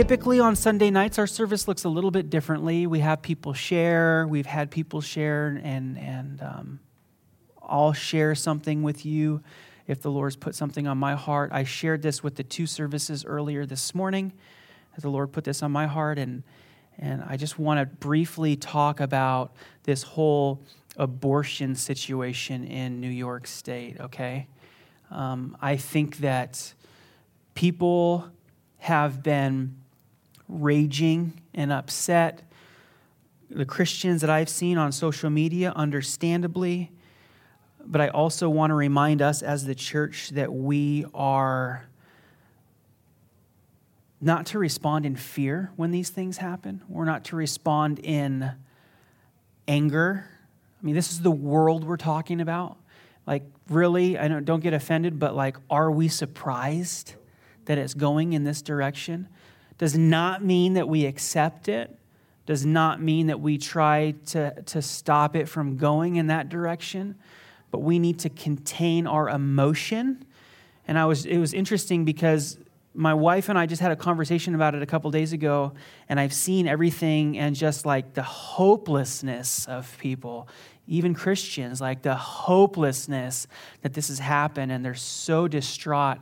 Typically on Sunday nights, our service looks a little bit differently. We have people share. We've had people share, and and um, I'll share something with you if the Lord's put something on my heart. I shared this with the two services earlier this morning. As the Lord put this on my heart, and and I just want to briefly talk about this whole abortion situation in New York State. Okay, um, I think that people have been raging and upset. The Christians that I've seen on social media, understandably. But I also want to remind us as the church that we are not to respond in fear when these things happen. We're not to respond in anger. I mean, this is the world we're talking about. Like, really, I don't, don't get offended, but like, are we surprised that it's going in this direction? Does not mean that we accept it, does not mean that we try to, to stop it from going in that direction, but we need to contain our emotion. And I was, it was interesting because my wife and I just had a conversation about it a couple days ago, and I've seen everything and just like the hopelessness of people, even Christians, like the hopelessness that this has happened, and they're so distraught.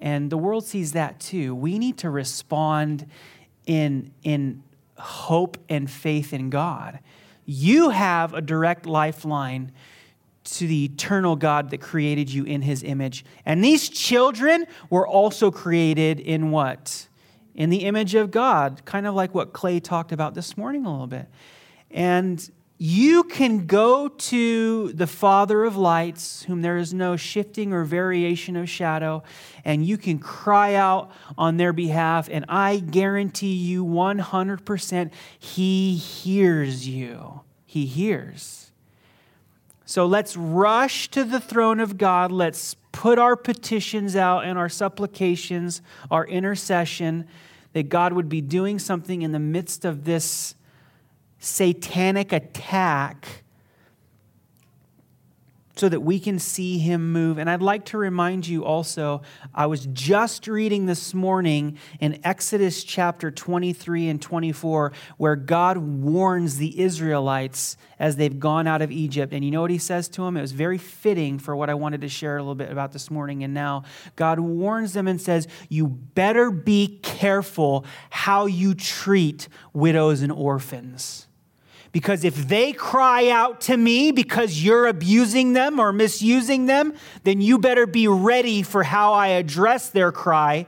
And the world sees that too. We need to respond in, in hope and faith in God. You have a direct lifeline to the eternal God that created you in his image. And these children were also created in what? In the image of God, kind of like what Clay talked about this morning a little bit. And you can go to the Father of lights, whom there is no shifting or variation of shadow, and you can cry out on their behalf. And I guarantee you 100% He hears you. He hears. So let's rush to the throne of God. Let's put our petitions out and our supplications, our intercession, that God would be doing something in the midst of this satanic attack so that we can see him move. And I'd like to remind you also, I was just reading this morning in Exodus chapter 23 and 24, where God warns the Israelites as they've gone out of Egypt. And you know what he says to them? It was very fitting for what I wanted to share a little bit about this morning. And now God warns them and says, You better be careful how you treat widows and orphans. Because if they cry out to me because you're abusing them or misusing them, then you better be ready for how I address their cry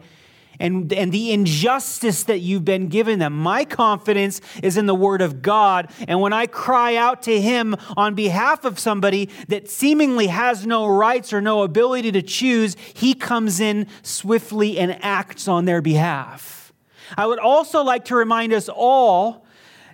and, and the injustice that you've been given them. My confidence is in the Word of God. And when I cry out to Him on behalf of somebody that seemingly has no rights or no ability to choose, He comes in swiftly and acts on their behalf. I would also like to remind us all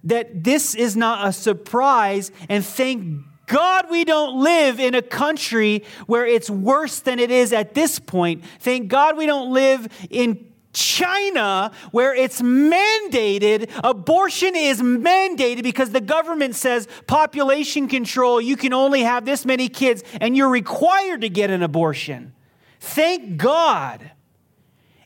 that this is not a surprise, and thank God we don't live in a country where it's worse than it is at this point. Thank God we don't live in China, where it's mandated, abortion is mandated because the government says population control, you can only have this many kids, and you're required to get an abortion. Thank God.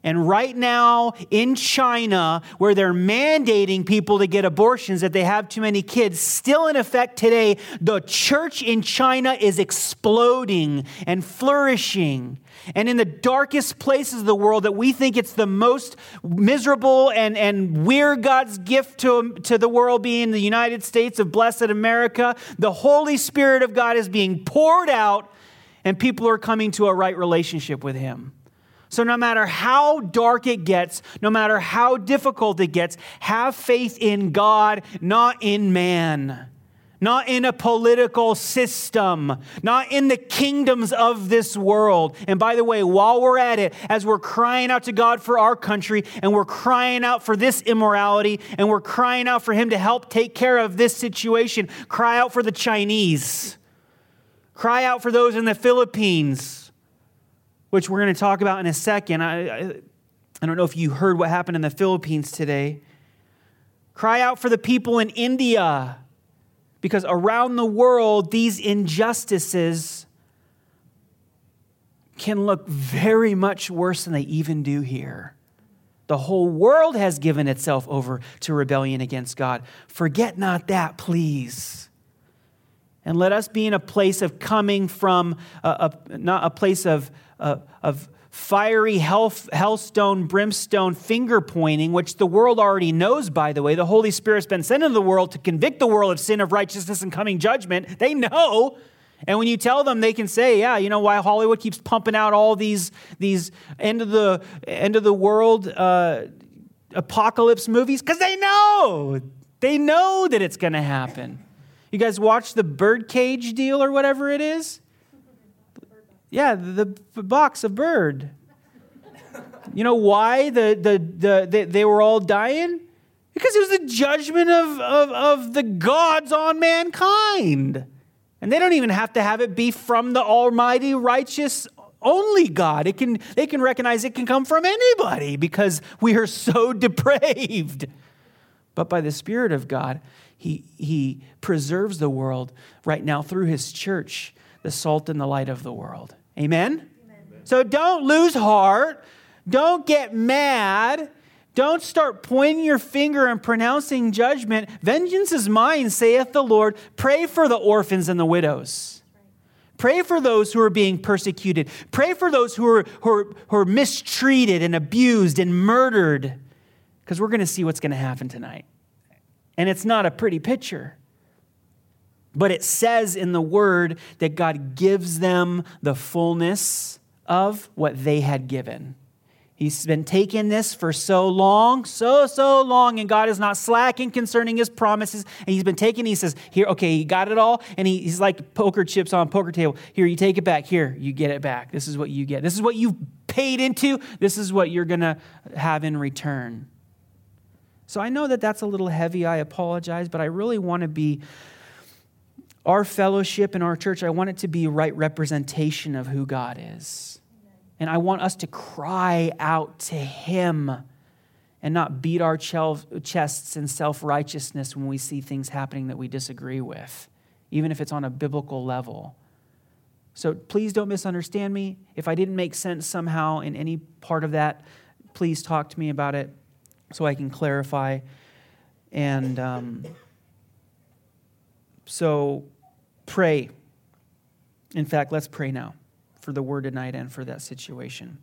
And right now in China, where they're mandating people to get abortions that they have too many kids, still in effect today, the church in China is exploding and flourishing. And in the darkest places of the world that we think it's the most miserable and, and weird God's gift to, to the world being the United States of blessed America, the Holy Spirit of God is being poured out and people are coming to a right relationship with Him. So, no matter how dark it gets, no matter how difficult it gets, have faith in God, not in man. not in a political system, not in the kingdoms of this world. And by the way, while we're at it, as we're crying out to God for our country, and we're crying out for this immorality, and we're crying out for Him to help take care of this situation, cry out for the Chinese, cry out for those in the Philippines, which we're going to talk about in a second. I, I, I don't know if you heard what happened in the Philippines today. Cry out for the people in India because around the world, these injustices can look very much worse than they even do here. The whole world has given itself over to rebellion against God. Forget not that, please. And let us be in a place of coming from a, a not a place of, of fiery hell, hellstone, brimstone finger pointing, which the world already knows, by the way. The Holy Spirit's been sent into the world to convict the world of sin, of righteousness, and coming judgment. They know. And when you tell them, they can say, "Yeah, you know why Hollywood keeps pumping out all these these end of the end of the world uh, apocalypse movies because they know they know that it's going to happen." You guys watch the Birdcage deal or whatever it is? Yeah, the, box of bird. You know why the, the, the, the, they were all dying? Because it was the judgment of, of, of the gods on mankind. And they don't even have to have it be from the almighty, righteous, only God. It can, they can recognize it can come from anybody because we are so depraved. But by the Spirit of God, he, he preserves the world right now through His church, the salt and the light of the world. Amen? Amen? So don't lose heart. Don't get mad. Don't start pointing your finger and pronouncing judgment. Vengeance is mine, saith the Lord. Pray for the orphans and the widows. Pray for those who are being persecuted. Pray for those who are, who are, who are mistreated and abused and murdered. Because we're going to see what's going to happen tonight. And it's not a pretty picture. But it says in the word that God gives them the fullness of what they had given. He's been taking this for so long, so, so long, and God is not slacking concerning his promises. And he's been taking, he says, Here, okay, he got it all. And he, he's like poker chips on poker table. Here, you take it back. Here, you get it back. This is what you get. This is what you've paid into. This is what you're going to have in return. So I know that that's a little heavy. I apologize, but I really want to be our fellowship and our church, I want it to be a right representation of who God is. And I want us to cry out to Him and not beat our chests in self righteousness when we see things happening that we disagree with, even if it's on a biblical level. So please don't misunderstand me. If I didn't make sense somehow in any part of that, please talk to me about it so I can clarify. And um, so pray. In fact, let's pray now for the word tonight and for that situation.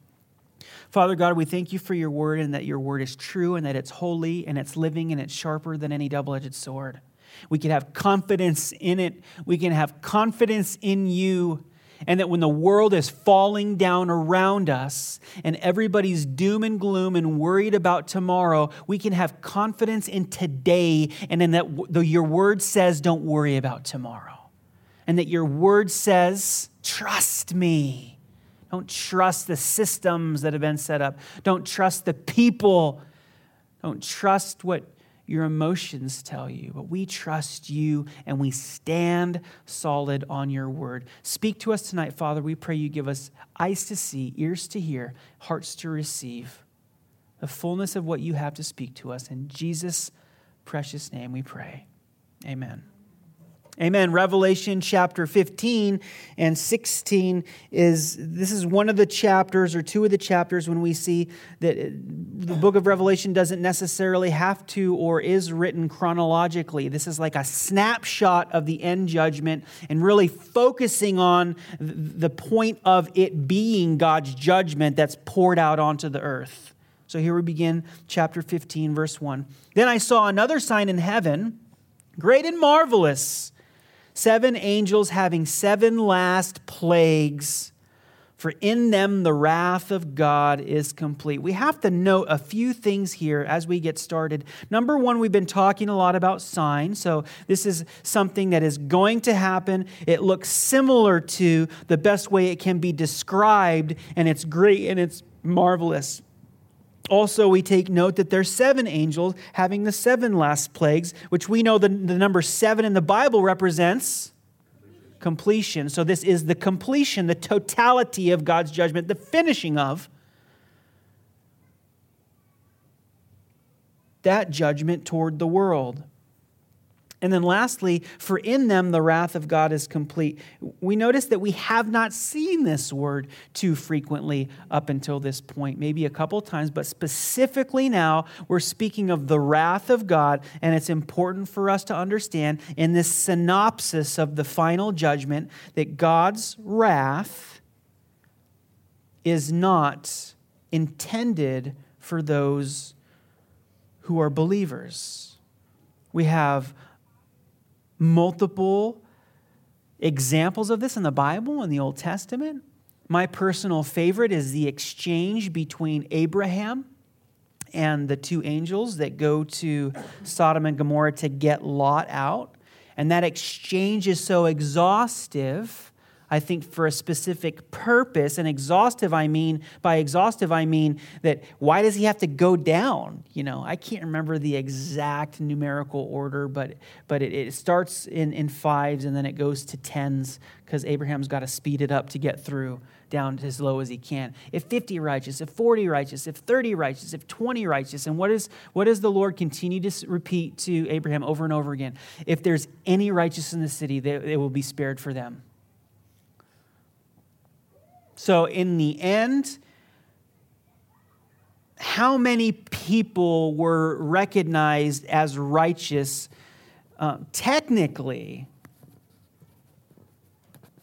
Father God, we thank you for your word and that your word is true and that it's holy and it's living and it's sharper than any double edged sword. We can have confidence in it. We can have confidence in you. And that when the world is falling down around us and everybody's doom and gloom and worried about tomorrow, we can have confidence in today and in that the, your word says, don't worry about tomorrow and that your word says, trust me. Don't trust the systems that have been set up. Don't trust the people. Don't trust what your emotions tell you. But we trust you and we stand solid on your word. Speak to us tonight, Father. We pray you give us eyes to see, ears to hear, hearts to receive the fullness of what you have to speak to us. In Jesus' precious name we pray. Amen. Amen. Revelation chapter 15 and 16 is this is one of the chapters or two of the chapters when we see that the book of Revelation doesn't necessarily have to or is written chronologically. This is like a snapshot of the end judgment and really focusing on the point of it being God's judgment that's poured out onto the earth. So here we begin chapter 15 verse 1. Then I saw another sign in heaven, great and marvelous seven angels having seven last plagues, for in them the wrath of God is complete. We have to note a few things here as we get started. Number one, we've been talking a lot about signs. So, this is something that is going to happen. It looks similar to the best way it can be described, and it's great and it's marvelous. Also, we take note that there's seven angels having the seven last plagues, which we know the, the number seven in the Bible represents completion. So, this is the completion, the totality of God's judgment, the finishing of that judgment toward the world. And then lastly, for in them the wrath of God is complete. We notice that we have not seen this word too frequently up until this point, maybe a couple times, but specifically now we're speaking of the wrath of God, and it's important for us to understand in this synopsis of the final judgment that God's wrath is not intended for those who are believers. We have multiple examples of this in the Bible in the Old Testament. My personal favorite is the exchange between Abraham and the two angels that go to Sodom and Gomorrah to get Lot out. And that exchange is so exhaustive I think, for a specific purpose. And exhaustive, I mean, by exhaustive, I mean that why does he have to go down? You know, I can't remember the exact numerical order, but, but it, it starts in, in fives and then it goes to tens because Abraham's got to speed it up to get through down as low as he can. If 50 righteous, if 40 righteous, if 30 righteous, if 20 righteous. And what, is, what does the Lord continue to repeat to Abraham over and over again? If there's any righteous in the city, they, they will be spared for them. So, in the end, how many people were recognized as righteous uh, technically?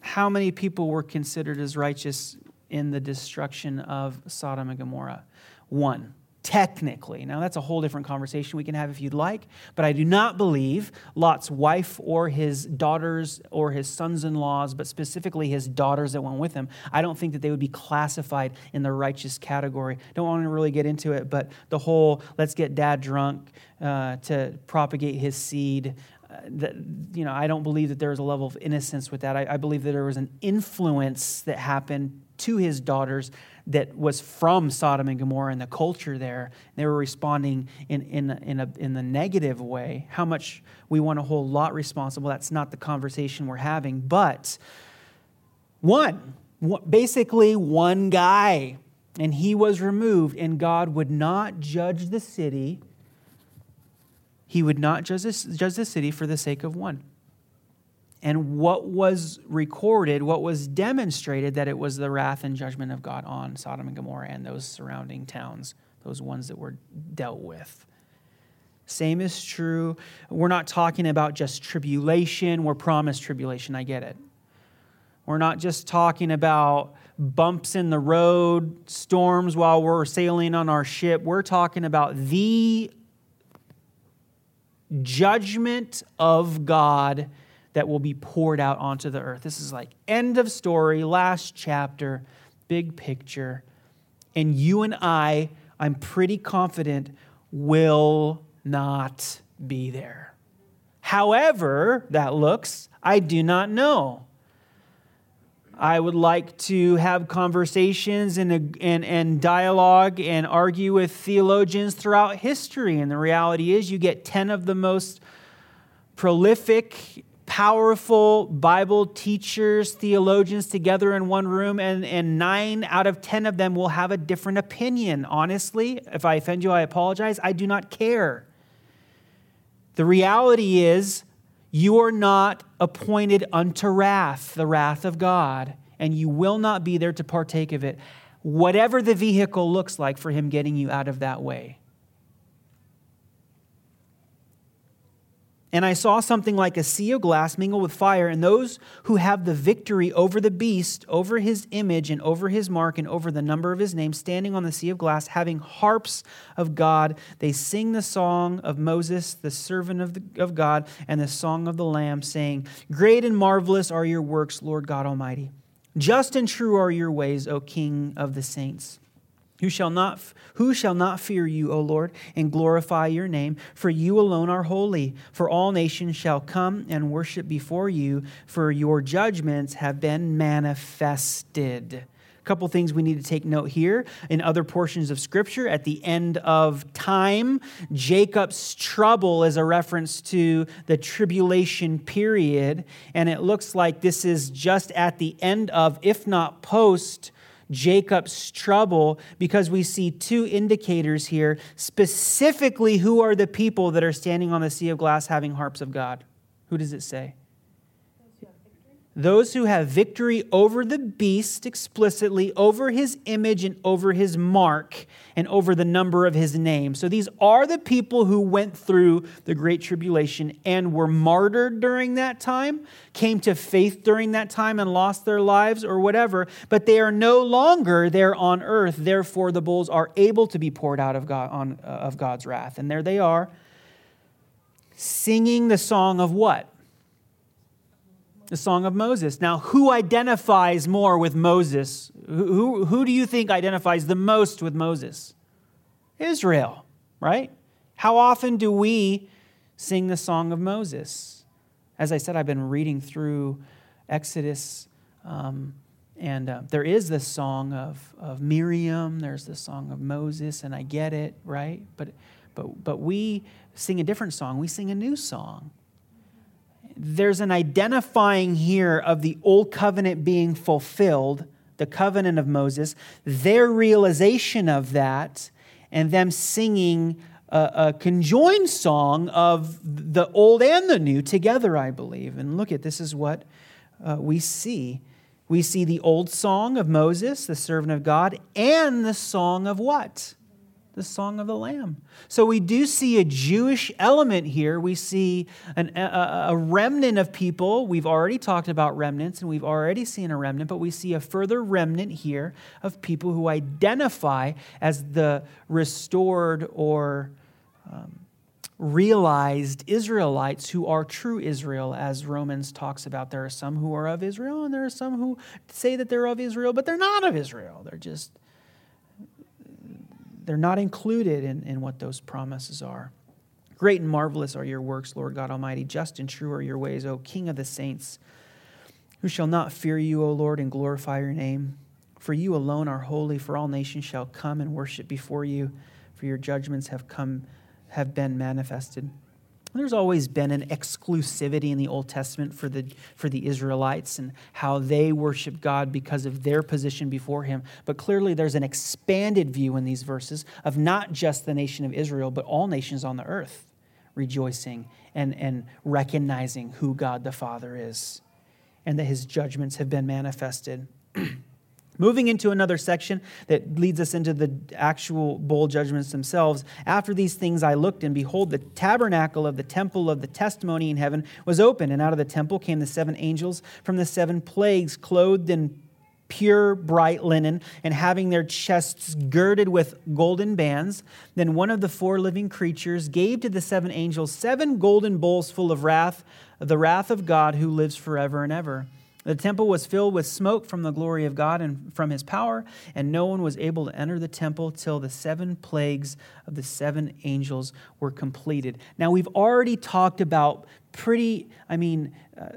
How many people were considered as righteous in the destruction of Sodom and Gomorrah? One technically. Now, that's a whole different conversation we can have if you'd like, but I do not believe Lot's wife or his daughters or his sons in laws, but specifically his daughters that went with him, I don't think that they would be classified in the righteous category. Don't want to really get into it, but the whole let's get dad drunk uh, to propagate his seed. Uh, that, you know, I don't believe that there was a level of innocence with that. I, I believe that there was an influence that happened to his daughters that was from Sodom and Gomorrah and the culture there. They were responding in, in, in, a, in the negative way. How much we want to hold Lot responsible, that's not the conversation we're having. But one, basically one guy, and he was removed, and God would not judge the city. He would not judge, judge the city for the sake of one and what was recorded, what was demonstrated, that it was the wrath and judgment of God on Sodom and Gomorrah and those surrounding towns, those ones that were dealt with. Same is true. We're not talking about just tribulation, we're promised tribulation, I get it. We're not just talking about bumps in the road, storms while we're sailing on our ship. We're talking about the judgment of God that will be poured out onto the earth. This is like end of story, last chapter, big picture. And you and I, I'm pretty confident, will not be there. However, that looks, I do not know. I would like to have conversations and, and, and dialogue and argue with theologians throughout history. And the reality is, you get 10 of the most prolific powerful Bible teachers, theologians together in one room, and, and nine out of 10 of them will have a different opinion. Honestly, if I offend you, I apologize. I do not care. The reality is, you are not appointed unto wrath, the wrath of God, and you will not be there to partake of it, whatever the vehicle looks like for Him getting you out of that way. And I saw something like a sea of glass mingled with fire, and those who have the victory over the beast, over his image, and over his mark, and over the number of his name, standing on the sea of glass, having harps of God, they sing the song of Moses, the servant of, the, of God, and the song of the Lamb, saying, Great and marvelous are your works, Lord God Almighty. Just and true are your ways, O King of the saints. Who shall not who shall not fear you, O Lord, and glorify your name? For you alone are holy. For all nations shall come and worship before you, for your judgments have been manifested. A couple things we need to take note here. In other portions of Scripture, at the end of time, Jacob's trouble is a reference to the tribulation period. And it looks like this is just at the end of, if not post, Jacob's trouble because we see two indicators here. Specifically, who are the people that are standing on the sea of glass having harps of God? Who does it say? Those who have victory over the beast explicitly, over his image and over his mark, and over the number of his name. So these are the people who went through the Great Tribulation and were martyred during that time, came to faith during that time and lost their lives or whatever, but they are no longer there on earth. Therefore, the bowls are able to be poured out of, God, on, uh, of God's wrath. And there they are, singing the song of what? The Song of Moses. Now, who identifies more with Moses? Who, who do you think identifies the most with Moses? Israel, right? How often do we sing the Song of Moses? As I said, I've been reading through Exodus, um, and uh, there is this song of, of Miriam, there's the song of Moses, and I get it, right? But, but, but we sing a different song. We sing a new song there's an identifying here of the old covenant being fulfilled, the covenant of Moses, their realization of that, and them singing a, a, conjoined song of the old and the new together, I believe. And look at this is what uh, we see. We see the old song of Moses, the servant of God, and the song of what? The Song of the Lamb. So we do see a Jewish element here. We see an, a, a, remnant of people. We've already talked about remnants and we've already seen a remnant, but we see a further remnant here of people who identify as the restored or um, realized Israelites who are true Israel, as Romans talks about. There are some who are of Israel and there are some who say that they're of Israel, but they're not of Israel. They're just they're not included in, in what those promises are. Great and marvelous are your works, Lord God Almighty. Just and true are your ways, O King of the saints. Who shall not fear you, O Lord, and glorify your name? For you alone are holy, for all nations shall come and worship before you, for your judgments have come have been manifested. There's always been an exclusivity in the Old Testament for the, for the Israelites and how they worship God because of their position before Him. But clearly, there's an expanded view in these verses of not just the nation of Israel, but all nations on the earth rejoicing and, and recognizing who God the Father is and that His judgments have been manifested. Moving into another section that leads us into the actual bowl judgments themselves. After these things I looked, and behold, the tabernacle of the temple of the testimony in heaven was open, and out of the temple came the seven angels from the seven plagues, clothed in pure bright linen, and having their chests girded with golden bands. Then one of the four living creatures gave to the seven angels seven golden bowls full of wrath, the wrath of God who lives forever and ever. The temple was filled with smoke from the glory of God and from his power, and no one was able to enter the temple till the seven plagues of the seven angels were completed. Now, we've already talked about pretty, I mean, uh,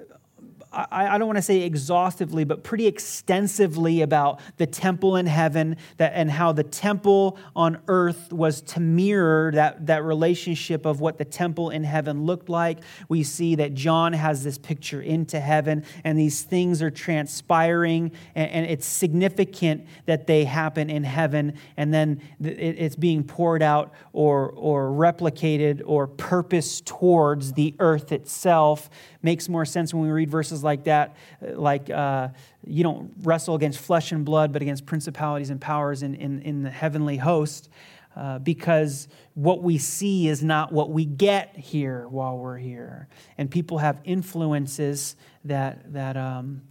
I, I don't want to say exhaustively, but pretty extensively about the temple in heaven that, and how the temple on earth was to mirror that, that relationship of what the temple in heaven looked like. We see that John has this picture into heaven, and these things are transpiring, and, and it's significant that they happen in heaven, and then it, it's being poured out or, or replicated or purposed towards the earth itself makes more sense when we read verses like that, like uh, you don't wrestle against flesh and blood, but against principalities and powers in, in, in the heavenly host. Uh, because what we see is not what we get here while we're here. And people have influences that, that um,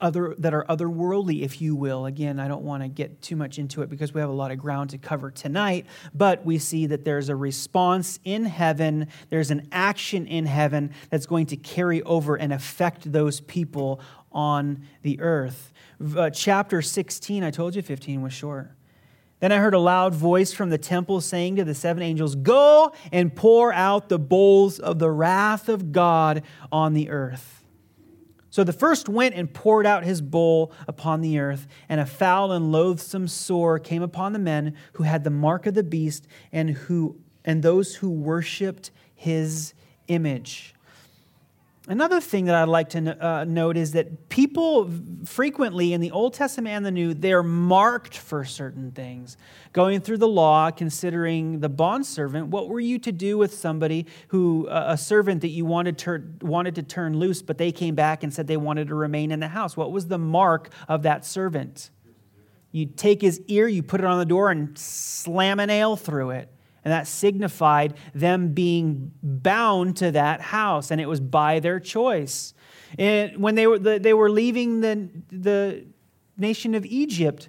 other that are otherworldly, if you will. Again, I don't want to get too much into it because we have a lot of ground to cover tonight, but we see that there's a response in heaven, there's an action in heaven that's going to carry over and affect those people on the earth. Uh, chapter 16, I told you 15 was short. Then I heard a loud voice from the temple saying to the seven angels, Go and pour out the bowls of the wrath of God on the earth. So the first went and poured out his bowl upon the earth, and a foul and loathsome sore came upon the men who had the mark of the beast and who and those who worshipped his image. Another thing that I'd like to uh, note is that people frequently in the Old Testament and the New, they're marked for certain things. Going through the law, considering the bondservant, what were you to do with somebody who, uh, a servant that you wanted to, wanted to turn loose, but they came back and said they wanted to remain in the house? What was the mark of that servant? You take his ear, you put it on the door, and slam a nail through it. And that signified them being bound to that house, and it was by their choice. And when they were, they were leaving the, the nation of Egypt,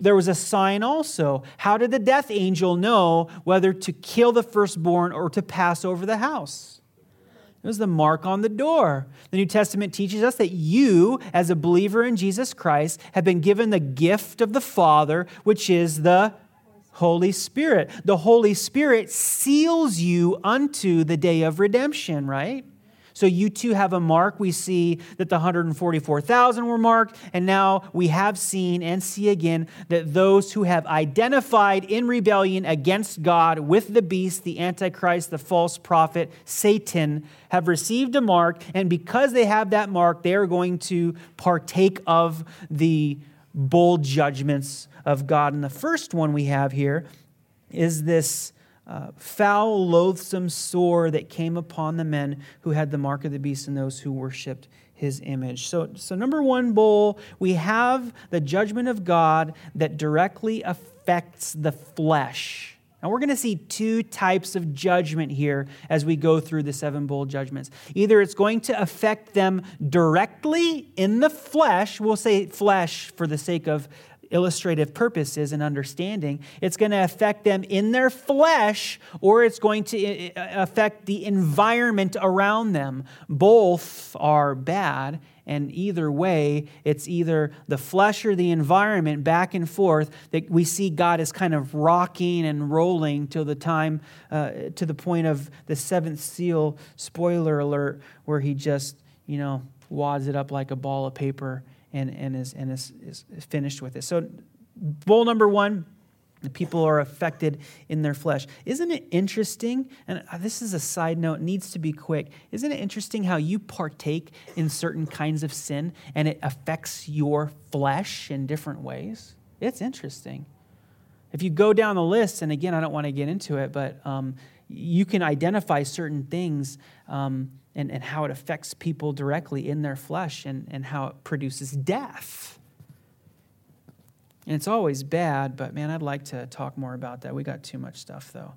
there was a sign also. How did the death angel know whether to kill the firstborn or to pass over the house? It was the mark on the door. The New Testament teaches us that you, as a believer in Jesus Christ, have been given the gift of the Father, which is the Holy Spirit. The Holy Spirit seals you unto the day of redemption, right? So you too have a mark. We see that the 144,000 were marked, and now we have seen and see again that those who have identified in rebellion against God with the beast, the Antichrist, the false prophet, Satan, have received a mark, and because they have that mark, they are going to partake of the bowl judgments of God. And the first one we have here is this uh, foul, loathsome sore that came upon the men who had the mark of the beast and those who worshiped his image. So, so number one bowl, we have the judgment of God that directly affects the flesh. And we're going to see two types of judgment here as we go through the seven bowl judgments. Either it's going to affect them directly in the flesh, we'll say flesh for the sake of illustrative purposes and understanding. It's going to affect them in their flesh, or it's going to eh, eh, eh, affect the environment around them. Both are bad, and either way, it's either the flesh or the environment back and forth that we see God is kind of rocking and rolling till the time, uh, to the point of the seventh seal, spoiler alert, where he just, you know, wads it up like a ball of paper and, and, is, and is, is finished with it. So, bowl number one, the people are affected in their flesh. Isn't it interesting? And uh, this is a side note, needs to be quick. Isn't it interesting how you partake in certain kinds of sin and it affects your flesh in different ways? It's interesting. If you go down the list, and again, I don't want to get into it, but um, you can identify certain things um, and, and how it affects people directly in their flesh and, and how it produces death. And it's always bad, but man, I'd like to talk more about that. We got too much stuff, though.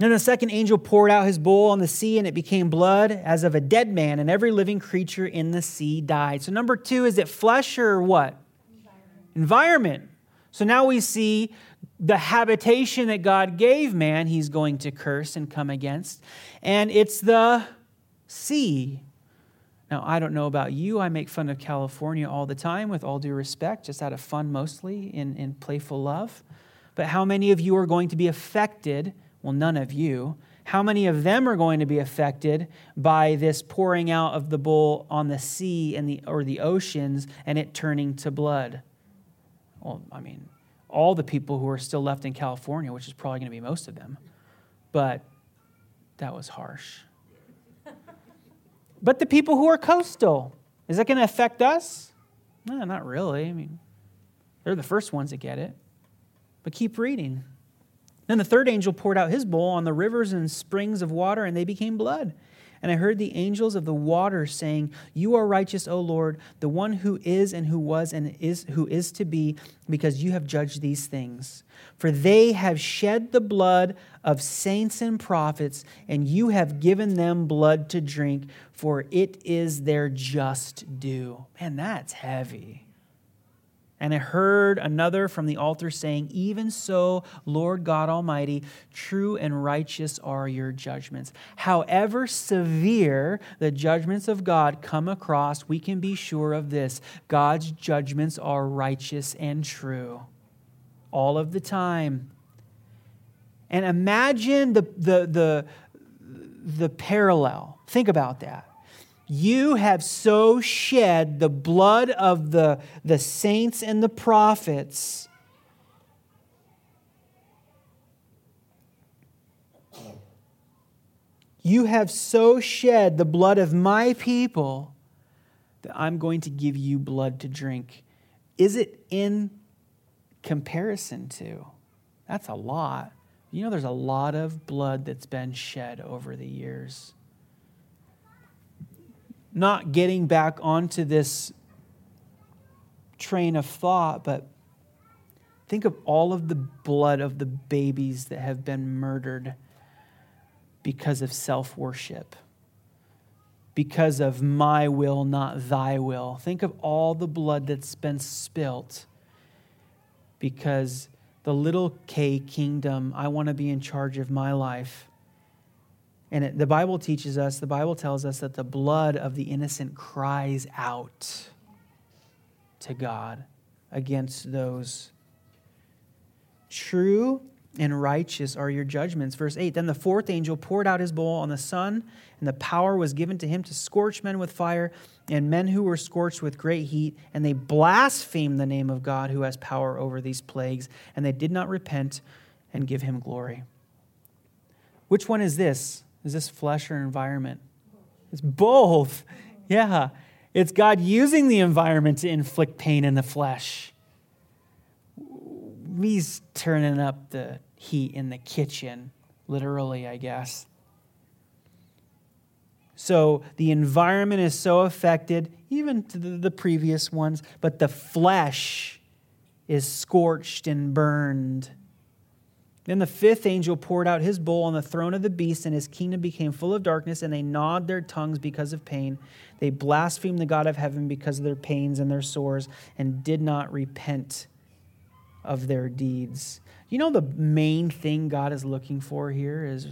And the second angel poured out his bowl on the sea, and it became blood as of a dead man, and every living creature in the sea died. So, number two, is it flesh or what? Environment. Environment. So now we see the habitation that God gave man, he's going to curse and come against. And it's the sea. Now, I don't know about you. I make fun of California all the time, with all due respect, just out of fun mostly, in, in playful love. But how many of you are going to be affected? Well, none of you. How many of them are going to be affected by this pouring out of the bowl on the sea and the, or the oceans and it turning to blood? Well, I mean, all the people who are still left in California, which is probably going to be most of them. But that was harsh. but the people who are coastal, is that going to affect us? No, not really. I mean, they're the first ones that get it. But keep reading. Then the third angel poured out his bowl on the rivers and springs of water, and they became blood. And I heard the angels of the water saying, You are righteous, O Lord, the one who is and who was and is who is to be, because you have judged these things. For they have shed the blood of saints and prophets, and you have given them blood to drink, for it is their just due. Man, that's heavy. And I heard another from the altar saying, Even so, Lord God Almighty, true and righteous are your judgments. However severe the judgments of God come across, we can be sure of this God's judgments are righteous and true all of the time. And imagine the, the, the, the parallel. Think about that you have so shed the blood of the, the saints and the prophets. You have so shed the blood of my people that I'm going to give you blood to drink. Is it in comparison to? That's a lot. You know, there's a lot of blood that's been shed over the years not getting back onto this train of thought, but think of all of the blood of the babies that have been murdered because of self worship, because of my will, not thy will. Think of all the blood that's been spilt because the little K kingdom, I want to be in charge of my life. And it, the Bible teaches us, the Bible tells us that the blood of the innocent cries out to God against those. True and righteous are your judgments. Verse 8 Then the fourth angel poured out his bowl on the sun, and the power was given to him to scorch men with fire, and men who were scorched with great heat. And they blasphemed the name of God who has power over these plagues, and they did not repent and give him glory. Which one is this? Is this flesh or environment? It's both. Yeah. It's God using the environment to inflict pain in the flesh. He's turning up the heat in the kitchen, literally, I guess. So the environment is so affected, even to the, the previous ones, but the flesh is scorched and burned. Then the fifth angel poured out his bowl on the throne of the beast, and his kingdom became full of darkness, and they gnawed their tongues because of pain. They blasphemed the God of heaven because of their pains and their sores, and did not repent of their deeds. You know, the main thing God is looking for here is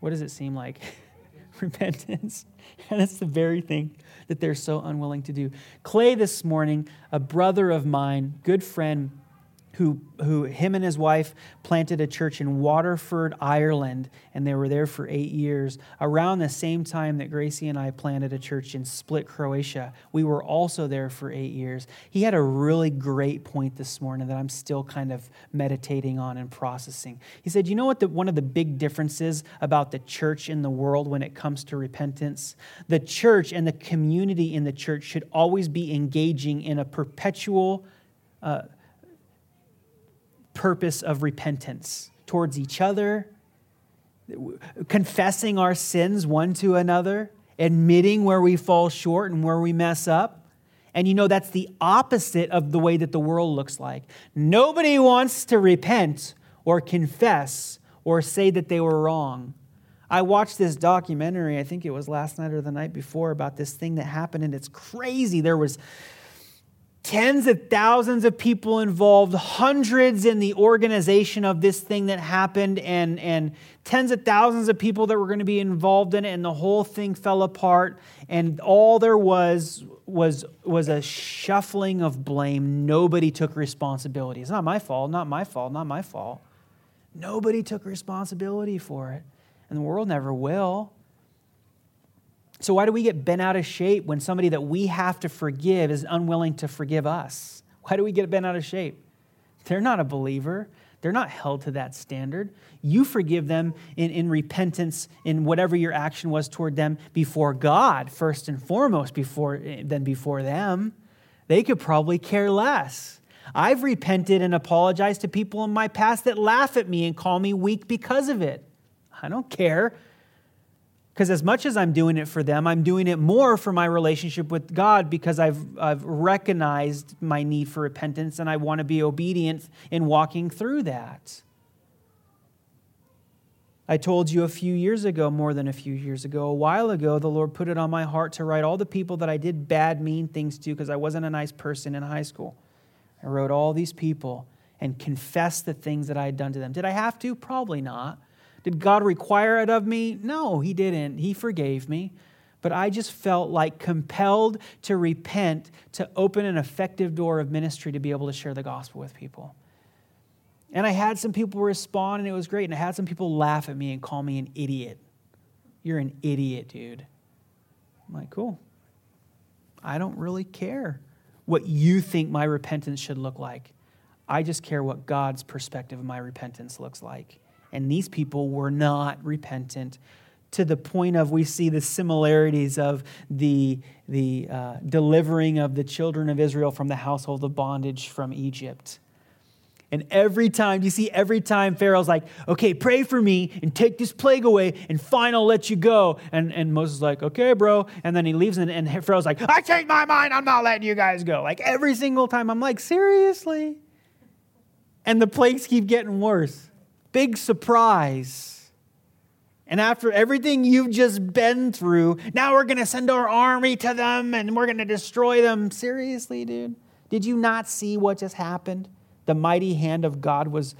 what does it seem like? Repentance. And that's the very thing that they're so unwilling to do. Clay, this morning, a brother of mine, good friend, who, who him and his wife planted a church in Waterford, Ireland, and they were there for eight years. Around the same time that Gracie and I planted a church in Split, Croatia, we were also there for eight years. He had a really great point this morning that I'm still kind of meditating on and processing. He said, You know what the, one of the big differences about the church in the world when it comes to repentance? The church and the community in the church should always be engaging in a perpetual uh, purpose of repentance towards each other, confessing our sins one to another, admitting where we fall short and where we mess up. And you know, that's the opposite of the way that the world looks like. Nobody wants to repent or confess or say that they were wrong. I watched this documentary, I think it was last night or the night before, about this thing that happened, and it's crazy. There was tens of thousands of people involved, hundreds in the organization of this thing that happened, and, and tens of thousands of people that were going to be involved in it, and the whole thing fell apart. And all there was was, was a shuffling of blame. Nobody took responsibility. It's not my fault, not my fault, not my fault. Nobody took responsibility for it. And the world never will. So, why do we get bent out of shape when somebody that we have to forgive is unwilling to forgive us? Why do we get bent out of shape? They're not a believer. They're not held to that standard. You forgive them in, in repentance in whatever your action was toward them before God, first and foremost, before, than before them. They could probably care less. I've repented and apologized to people in my past that laugh at me and call me weak because of it. I don't care Because as much as I'm doing it for them, I'm doing it more for my relationship with God because I've, I've recognized my need for repentance and I want to be obedient in walking through that. I told you a few years ago, more than a few years ago, a while ago, the Lord put it on my heart to write all the people that I did bad, mean things to because I wasn't a nice person in high school. I wrote all these people and confessed the things that I had done to them. Did I have to? Probably not. Did God require it of me? No, He didn't. He forgave me. But I just felt like compelled to repent to open an effective door of ministry to be able to share the gospel with people. And I had some people respond, and it was great. And I had some people laugh at me and call me an idiot. You're an idiot, dude. I'm like, cool. I don't really care what you think my repentance should look like. I just care what God's perspective of my repentance looks like. And these people were not repentant to the point of we see the similarities of the, the uh, delivering of the children of Israel from the household of bondage from Egypt. And every time, you see, every time Pharaoh's like, okay, pray for me and take this plague away, and fine, I'll let you go. And, and Moses is like, okay, bro. And then he leaves, and, and Pharaoh's like, I changed my mind, I'm not letting you guys go. Like every single time, I'm like, seriously? And the plagues keep getting worse big surprise. And after everything you've just been through, now we're going to send our army to them and we're going to destroy them. Seriously, dude? Did you not see what just happened? The mighty hand of God was,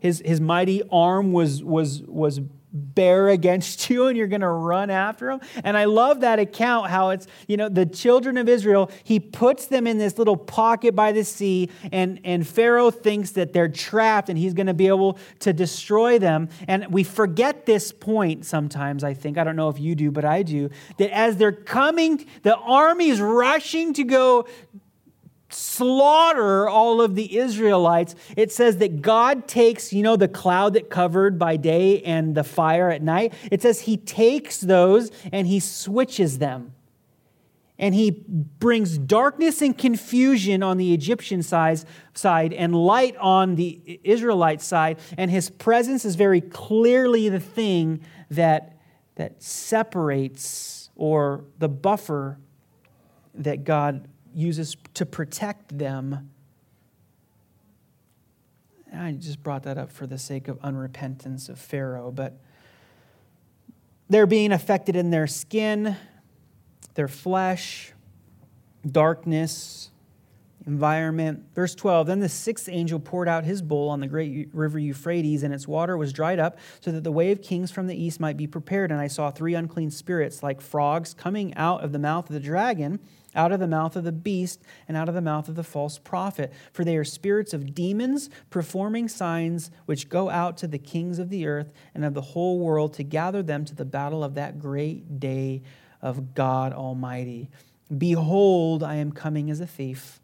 his, his mighty arm was, was, was bear against you and you're going to run after them. And I love that account how it's, you know, the children of Israel, he puts them in this little pocket by the sea and, and Pharaoh thinks that they're trapped and he's going to be able to destroy them. And we forget this point sometimes, I think. I don't know if you do, but I do. That as they're coming, the army's rushing to go slaughter all of the Israelites, it says that God takes, you know, the cloud that covered by day and the fire at night. It says he takes those and he switches them. And he brings darkness and confusion on the Egyptian side, and light on the Israelite side. And his presence is very clearly the thing that, that separates or the buffer that God uses to protect them. I just brought that up for the sake of unrepentance of Pharaoh, but they're being affected in their skin, their flesh, darkness, environment. Verse 12 Then the sixth angel poured out his bowl on the great river Euphrates, and its water was dried up, so that the way of kings from the east might be prepared. And I saw three unclean spirits, like frogs, coming out of the mouth of the dragon out of the mouth of the beast and out of the mouth of the false prophet. For they are spirits of demons performing signs which go out to the kings of the earth and of the whole world to gather them to the battle of that great day of God Almighty. Behold, I am coming as a thief.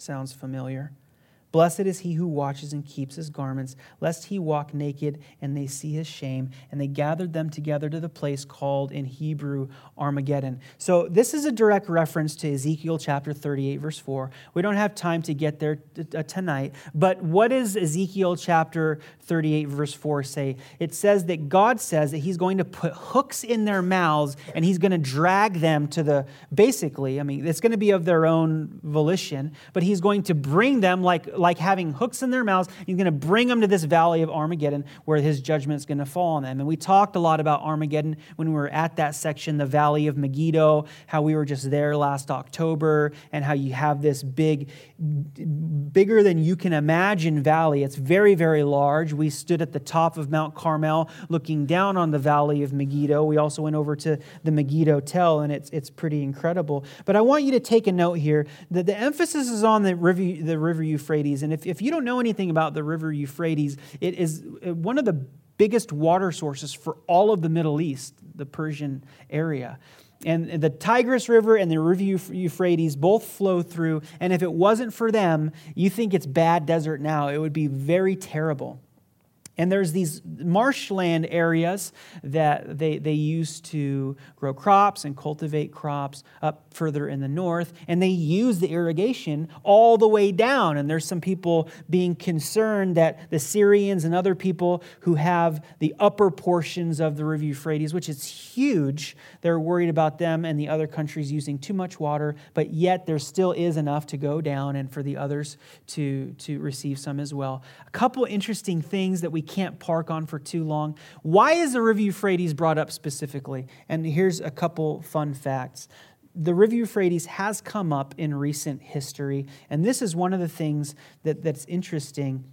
Sounds familiar. Blessed is he who watches and keeps his garments, lest he walk naked and they see his shame. And they gathered them together to the place called in Hebrew Armageddon. So, this is a direct reference to Ezekiel chapter 38, verse 4. We don't have time to get there tonight, but what does Ezekiel chapter 38, verse 4 say? It says that God says that he's going to put hooks in their mouths and he's going to drag them to the, basically, I mean, it's going to be of their own volition, but he's going to bring them like like having hooks in their mouths. He's going to bring them to this valley of Armageddon where his judgment is going to fall on them. And we talked a lot about Armageddon when we were at that section, the valley of Megiddo, how we were just there last October, and how you have this big, bigger than you can imagine valley. It's very, very large. We stood at the top of Mount Carmel looking down on the valley of Megiddo. We also went over to the Megiddo Tell, and it's, it's pretty incredible. But I want you to take a note here that the emphasis is on the river, the river Euphrates Euphrates. And if, if you don't know anything about the river Euphrates, it is uh, one of the biggest water sources for all of the Middle East, the Persian area. And the Tigris River and the river Euphrates both flow through. And if it wasn't for them, you think it's bad desert now, it would be very terrible. And there's these marshland areas that they, they use to grow crops and cultivate crops up further in the north. And they use the irrigation all the way down. And there's some people being concerned that the Syrians and other people who have the upper portions of the River Euphrates, which is huge, they're worried about them and the other countries using too much water. But yet there still is enough to go down and for the others to, to receive some as well. A couple interesting things that we can't park on for too long. Why is the River Euphrates brought up specifically? And here's a couple fun facts. The River Euphrates has come up in recent history, and this is one of the things that, that's interesting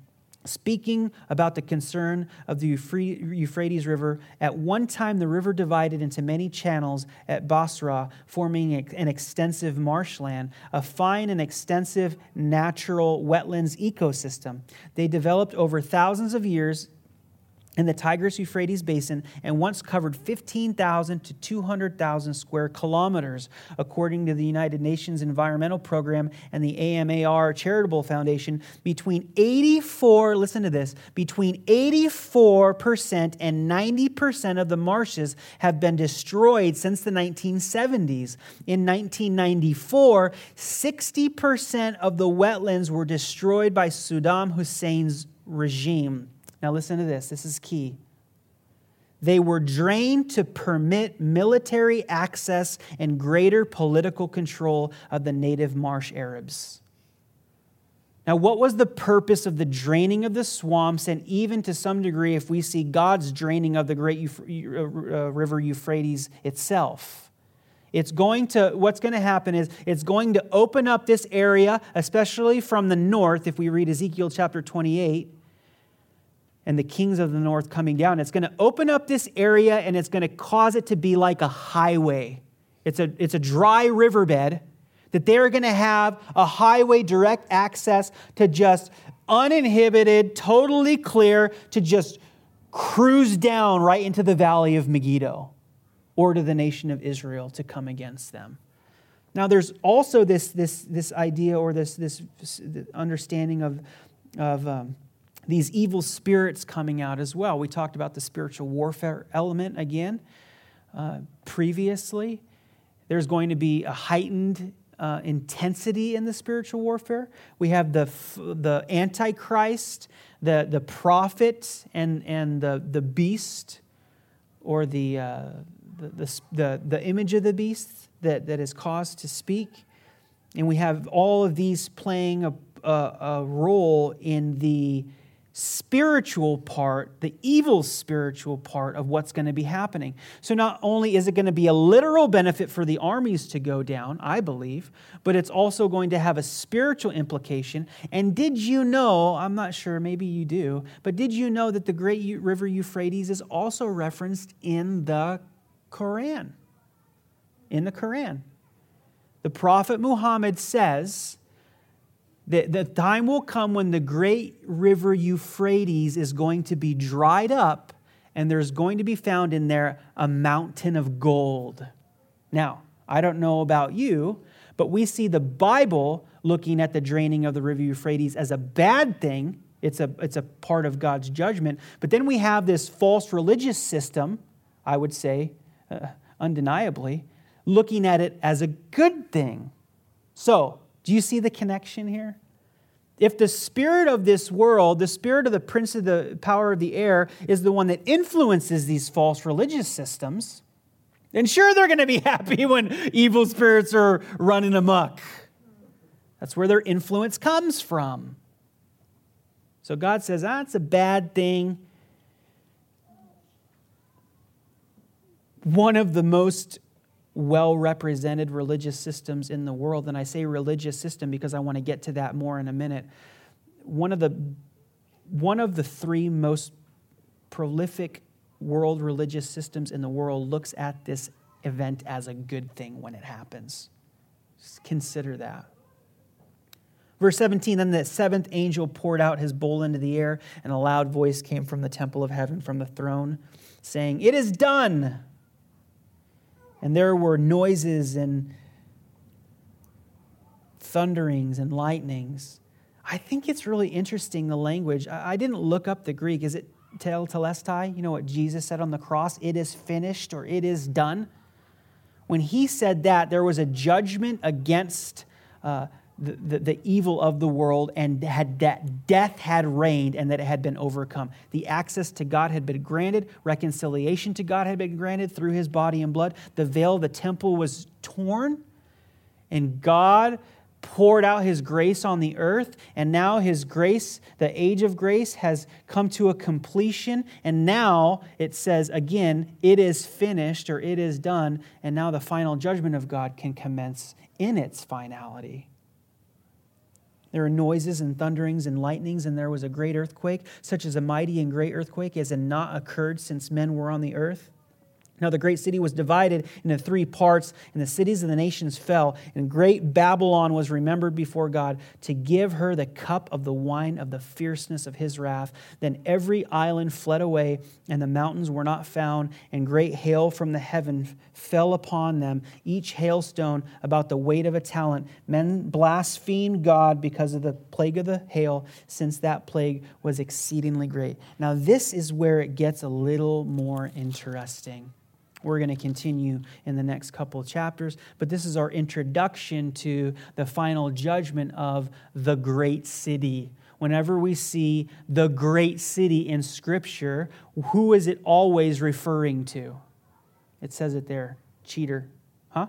speaking about the concern of the Euphrates River. At one time, the river divided into many channels at Basra, forming an extensive marshland, a fine and extensive natural wetlands ecosystem. They developed over thousands of years in the Tigris Euphrates basin and once covered 15,000 to 200,000 square kilometers, according to the United Nations Environmental Program and the AMAR Charitable Foundation. Between 84, listen to this, between 84% and 90% of the marshes have been destroyed since the 1970s. In 1994, 60% of the wetlands were destroyed by Saddam Hussein's regime. Now, listen to this. This is key. They were drained to permit military access and greater political control of the native marsh Arabs. Now, what was the purpose of the draining of the swamps, and even to some degree, if we see God's draining of the great uh, uh, river Euphrates itself? It's going to, what's going to happen is it's going to open up this area, especially from the north, if we read Ezekiel chapter 28 and the kings of the north coming down. It's going to open up this area and it's going to cause it to be like a highway. It's a, it's a dry riverbed that they're going to have a highway direct access to just uninhibited, totally clear, to just cruise down right into the valley of Megiddo or to the nation of Israel to come against them. Now, there's also this, this, this idea or this, this understanding of, of um, these evil spirits coming out as well. We talked about the spiritual warfare element again uh, previously. There's going to be a heightened uh, intensity in the spiritual warfare. We have the, the Antichrist, the, the prophet, and, and the, the beast, or the, uh, the, the, the, the image of the beast that, that is caused to speak. And we have all of these playing a, a, a role in the spiritual part, the evil spiritual part of what's going to be happening. So, not only is it going to be a literal benefit for the armies to go down, I believe, but it's also going to have a spiritual implication. And did you know, I'm not sure, maybe you do, but did you know that the great river Euphrates is also referenced in the Quran? In the Quran. The Prophet Muhammad says, the, the time will come when the great river Euphrates is going to be dried up, and there's going to be found in there a mountain of gold. Now, I don't know about you, but we see the Bible looking at the draining of the river Euphrates as a bad thing. It's a, it's a part of God's judgment. But then we have this false religious system, I would say, uh, undeniably, looking at it as a good thing. So, do you see the connection here? If the spirit of this world, the spirit of the prince of the power of the air, is the one that influences these false religious systems, then sure they're going to be happy when evil spirits are running amok. That's where their influence comes from. So God says, ah, a bad thing. One of the most well represented religious systems in the world. And I say religious system because I want to get to that more in a minute. One of the, one of the three most prolific world religious systems in the world looks at this event as a good thing when it happens. Just consider that. Verse 17 Then the seventh angel poured out his bowl into the air, and a loud voice came from the temple of heaven, from the throne, saying, It is done and there were noises and thunderings and lightnings. I think it's really interesting the language. I didn't look up the Greek. Is it tetelestai, you know what Jesus said on the cross? It is finished or it is done. When he said that, there was a judgment against uh, the, the, the, evil of the world and had that death had reigned and that it had been overcome. The access to God had been granted, reconciliation to God had been granted through his body and blood. The veil of the temple was torn, and God poured out his grace on the earth, and now his grace, the age of grace, has come to a completion. And now it says again, it is finished or it is done, and now the final judgment of God can commence in its finality. There were noises and thunderings and lightnings, and there was a great earthquake, such as a mighty and great earthquake as had not occurred since men were on the earth. Now the great city was divided into three parts, and the cities of the nations fell. And great Babylon was remembered before God to give her the cup of the wine of the fierceness of his wrath. Then every island fled away, and the mountains were not found, and great hail from the heaven fell upon them, each hailstone about the weight of a talent. Men blasphemed God because of the plague of the hail, since that plague was exceedingly great. Now, this is where it gets a little more interesting. We're going to continue in the next couple chapters, but this is our introduction to the final judgment of the great city. Whenever we see the great city in Scripture, who is it always referring to? It says it there cheater. Huh?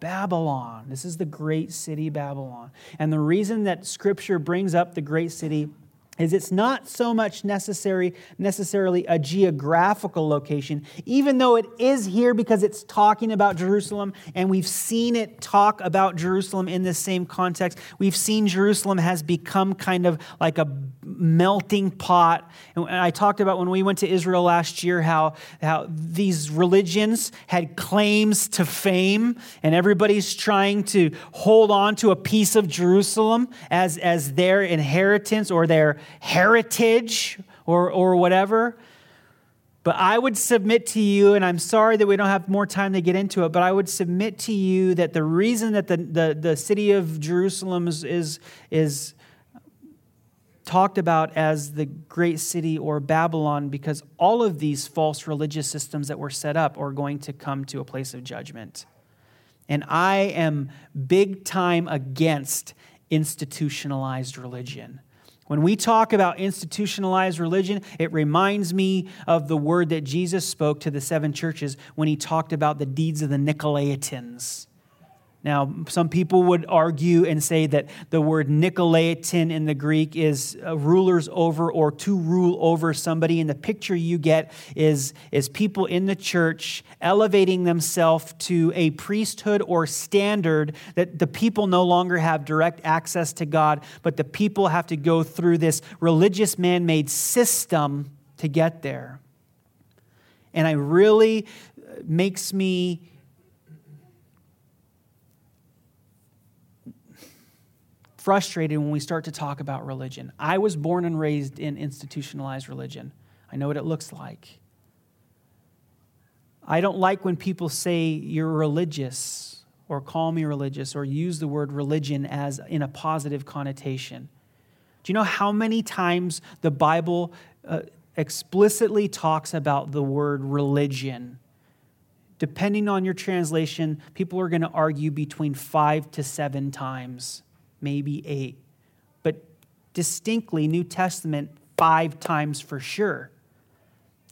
Babylon. This is the great city, Babylon. And the reason that Scripture brings up the great city is it's not so much necessary necessarily a geographical location even though it is here because it's talking about Jerusalem and we've seen it talk about Jerusalem in the same context. We've seen Jerusalem has become kind of like a melting pot. And I talked about when we went to Israel last year how how these religions had claims to fame and everybody's trying to hold on to a piece of Jerusalem as as their inheritance or their heritage or, or whatever. But I would submit to you, and I'm sorry that we don't have more time to get into it, but I would submit to you that the reason that the, the, the city of Jerusalem is, is, is talked about as the great city or Babylon because all of these false religious systems that were set up are going to come to a place of judgment. And I am big time against institutionalized religion. When we talk about institutionalized religion, it reminds me of the word that Jesus spoke to the seven churches when he talked about the deeds of the Nicolaitans. Now, some people would argue and say that the word Nicolaitan in the Greek is uh, rulers over or to rule over somebody. And the picture you get is, is people in the church elevating themselves to a priesthood or standard that the people no longer have direct access to God, but the people have to go through this religious man made system to get there. And it really uh, makes me frustrated when we start to talk about religion. I was born and raised in institutionalized religion. I know what it looks like. I don't like when people say you're religious or call me religious or use the word religion as in a positive connotation. Do you know how many times the Bible uh, explicitly talks about the word religion? Depending on your translation, people are going to argue between five to seven times maybe eight. But distinctly, New Testament, five times for sure.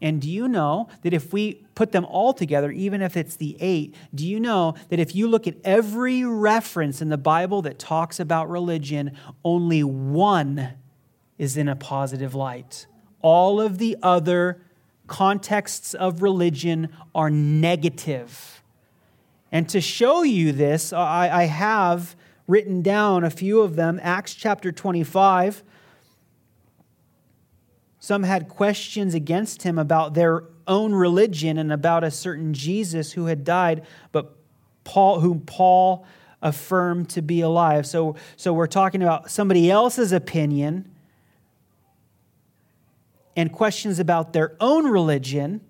And do you know that if we put them all together, even if it's the eight, do you know that if you look at every reference in the Bible that talks about religion, only one is in a positive light? All of the other contexts of religion are negative. And to show you this, I, have written down, a few of them. Acts chapter 25. Some had questions against him about their own religion and about a certain Jesus who had died, but Paul, whom Paul affirmed to be alive. So, so we're talking about somebody else's opinion and questions about their own religion,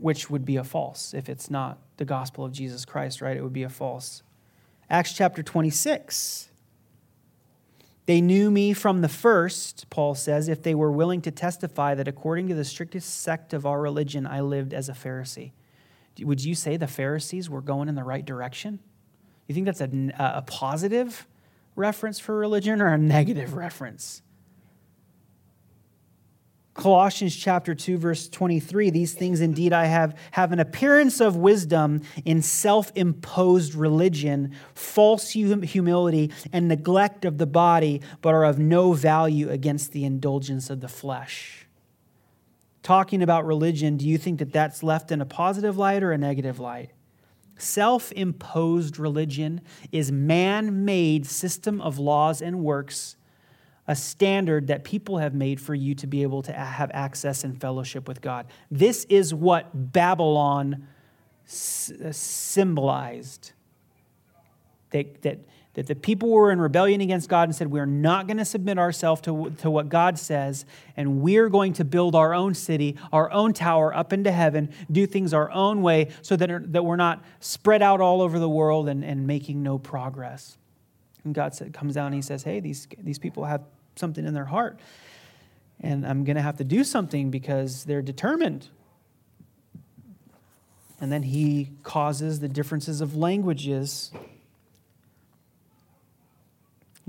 which would be a false if it's not the gospel of Jesus Christ, right? It would be a false. Acts chapter 26. They knew me from the first, Paul says, if they were willing to testify that according to the strictest sect of our religion, I lived as a Pharisee. Would you say the Pharisees were going in the right direction? You think that's a, a positive reference for religion or a negative reference? Colossians chapter 2 verse 23 these things indeed I have have an appearance of wisdom in self-imposed religion false humility and neglect of the body but are of no value against the indulgence of the flesh. Talking about religion do you think that that's left in a positive light or a negative light? Self-imposed religion is man-made system of laws and works a standard that people have made for you to be able to have access and fellowship with God. This is what Babylon uh, symbolized. That, that, that the people were in rebellion against God and said, We're not going to submit ourselves to, to what God says, and we're going to build our own city, our own tower up into heaven, do things our own way so that, that we're not spread out all over the world and, and making no progress. And God said, comes down and he says, Hey, these, these people have something in their heart. And I'm going to have to do something because they're determined. And then he causes the differences of languages.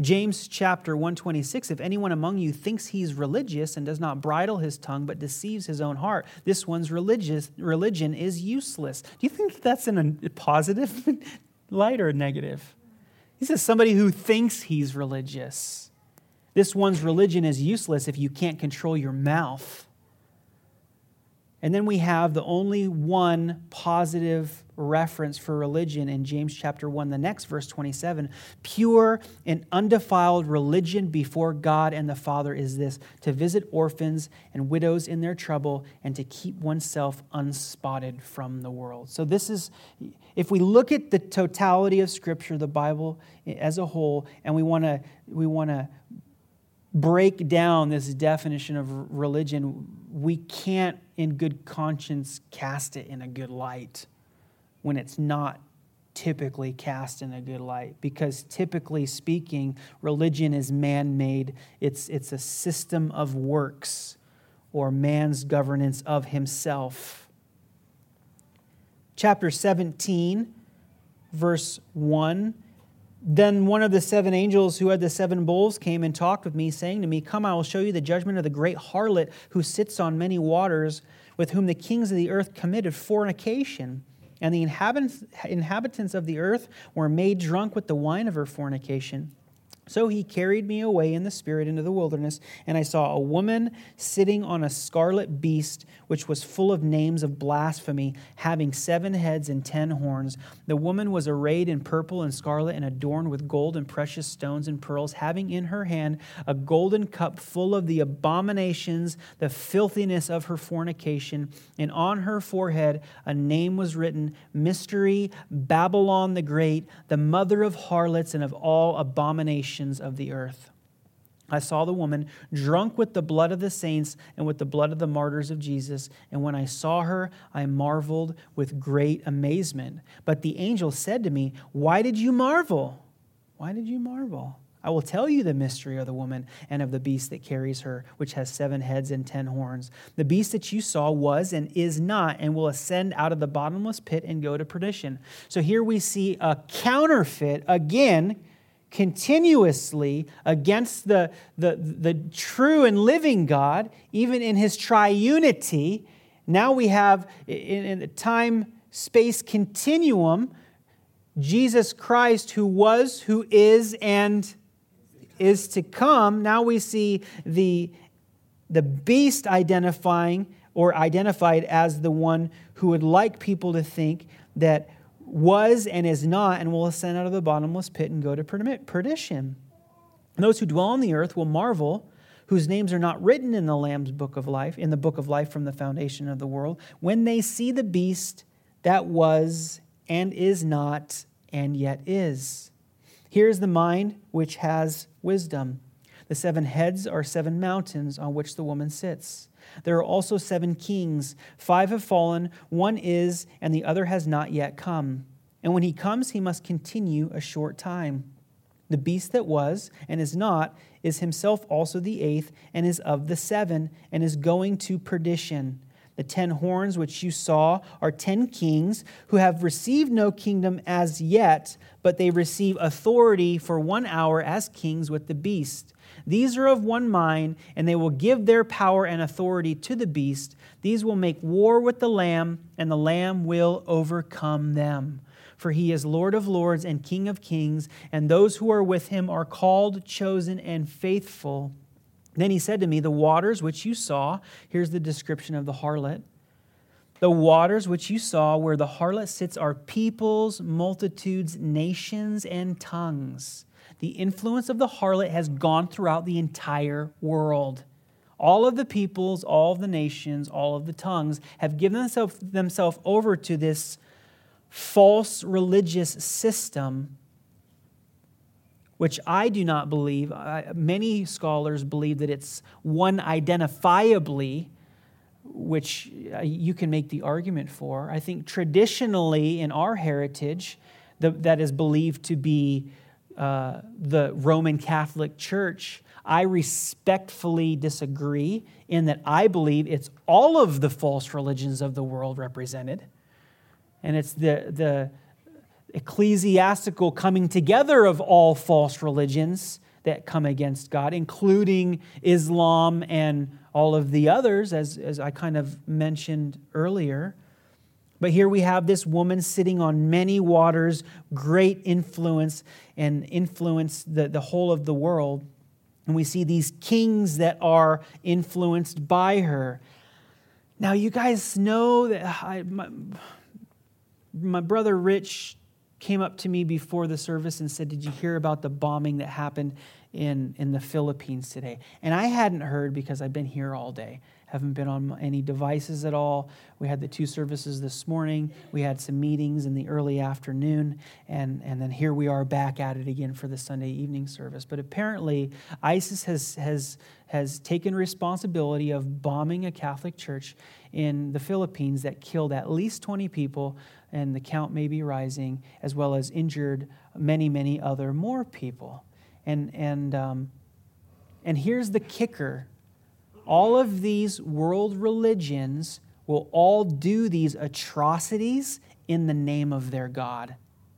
James chapter 126 If anyone among you thinks he's religious and does not bridle his tongue but deceives his own heart, this one's religious religion is useless. Do you think that's in a positive light or a negative? He says somebody who thinks he's religious. This one's religion is useless if you can't control your mouth. And then we have the only one positive reference for religion in James chapter 1, the next verse 27. Pure and undefiled religion before God and the Father is this to visit orphans and widows in their trouble and to keep oneself unspotted from the world. So, this is, if we look at the totality of Scripture, the Bible as a whole, and we want to we want to break down this definition of religion, we can't, in good conscience, cast it in a good light when it's not typically cast in a good light. Because typically speaking, religion is man made, it's, it's a system of works or man's governance of himself. Chapter 17, verse 1 then one of the seven angels who had the seven bowls came and talked with me, saying to me, Come, I will show you the judgment of the great harlot who sits on many waters, with whom the kings of the earth committed fornication. And the inhabitants, inhabitants of the earth were made drunk with the wine of her fornication. So he carried me away in the spirit into the wilderness, and I saw a woman sitting on a scarlet beast, which was full of names of blasphemy, having seven heads and ten horns. The woman was arrayed in purple and scarlet and adorned with gold and precious stones and pearls, having in her hand a golden cup full of the abominations, the filthiness of her fornication. And on her forehead a name was written Mystery, Babylon the Great, the mother of harlots and of all abominations nations of the earth. I saw the woman drunk with the blood of the saints and with the blood of the martyrs of Jesus. And when I saw her, I marveled with great amazement. But the angel said to me, Why did you marvel? Why did you marvel? I will tell you the mystery of the woman and of the beast that carries her, which has seven heads and ten horns. The beast that you saw was and is not, and will ascend out of the bottomless pit and go to perdition. So here we see a counterfeit again continuously against the, the, the true and living God, even in his triunity. Now we have, in, in the time space continuum, Jesus Christ, who was, who is, and is to come. Now we see the, the beast identifying or identified as the one who would like people to think that was and is not, and will ascend out of the bottomless pit and go to perdition. And those who dwell on the earth will marvel, whose names are not written in the Lamb's book of life, in the book of life from the foundation of the world, when they see the beast that was and is not and yet is. Here is the mind which has wisdom. The seven heads are seven mountains on which the woman sits. There are also seven kings. Five have fallen, one is, and the other has not yet come. And when he comes, he must continue a short time. The beast that was and is not is himself also the eighth, and is of the seven, and is going to perdition. The ten horns which you saw are ten kings who have received no kingdom as yet, but they receive authority for one hour as kings with the beast. These are of one mind, and they will give their power and authority to the beast. These will make war with the Lamb, and the Lamb will overcome them. For he is Lord of lords and King of kings, and those who are with him are called, chosen, and faithful. Then he said to me, The waters which you saw, here's the description of the harlot. The waters which you saw where the harlot sits are peoples, multitudes, nations, and tongues. The influence of the harlot has gone throughout the entire world. All of the peoples, all of the nations, all of the tongues have given themselves, over to this false religious system which I do not believe. Uh, many scholars believe that it's one identifiably, which uh, you can make the argument for. I think traditionally in our heritage, the, that is believed to be uh, the Roman Catholic Church. I respectfully disagree in that I believe it's all of the false religions of the world represented. And it's the, the, ecclesiastical coming together of all false religions that come against God, including Islam and all of the others, as, as I kind of mentioned earlier. But here we have this woman sitting on many waters, great influence, and influence the, the whole of the world. And we see these kings that are influenced by her. Now, you guys know that I, my, my brother Rich came up to me before the service and said, Did you hear about the bombing that happened in, in the Philippines today? And I hadn't heard because I've been here all day. Haven't been on any devices at all. We had the two services this morning. We had some meetings in the early afternoon. And, and then here we are back at it again for the Sunday evening service. But apparently, ISIS has, has, has taken responsibility of bombing a Catholic church in the Philippines that killed at least 20 people and the count may be rising, as well as injured many, many other more people. And, and, um, and here's the kicker all of these world religions will all do these atrocities in the name of their God.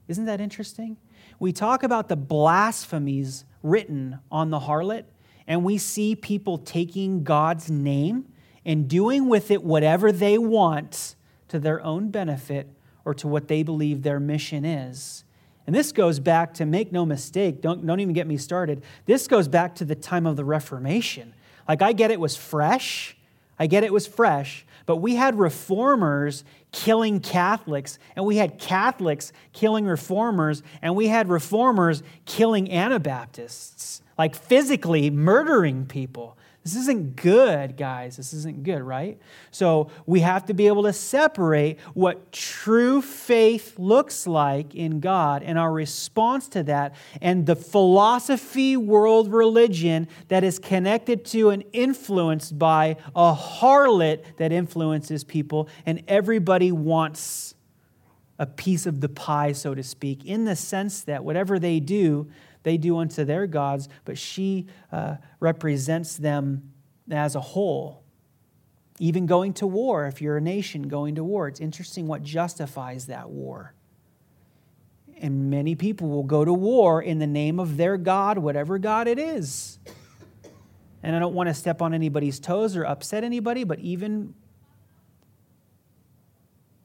Isn't that interesting? We talk about the blasphemies written on the harlot, and we see people taking God's name and doing with it whatever they want to their own benefit or to what they believe their mission is. And this goes back to make no mistake, don't, don't even get me started. This goes back to the time of the Reformation. Like, I get it was fresh. I get it was fresh, but we had reformers killing Catholics, and we had Catholics killing reformers, and we had reformers killing Anabaptists, like physically murdering people. This isn't good, guys. This isn't good, right? So we have to be able to separate what true faith looks like in God and our response to that and the philosophy, world religion that is connected to and influenced by a harlot that influences people, and everybody wants a piece of the pie, so to speak, in the sense that whatever they do, they do unto their gods, but she uh, represents them as a whole. Even going to war, if you're a nation going to war, it's interesting what justifies that war. And many people will go to war in the name of their God, whatever God it is. And I don't want to step on anybody's toes or upset anybody, but even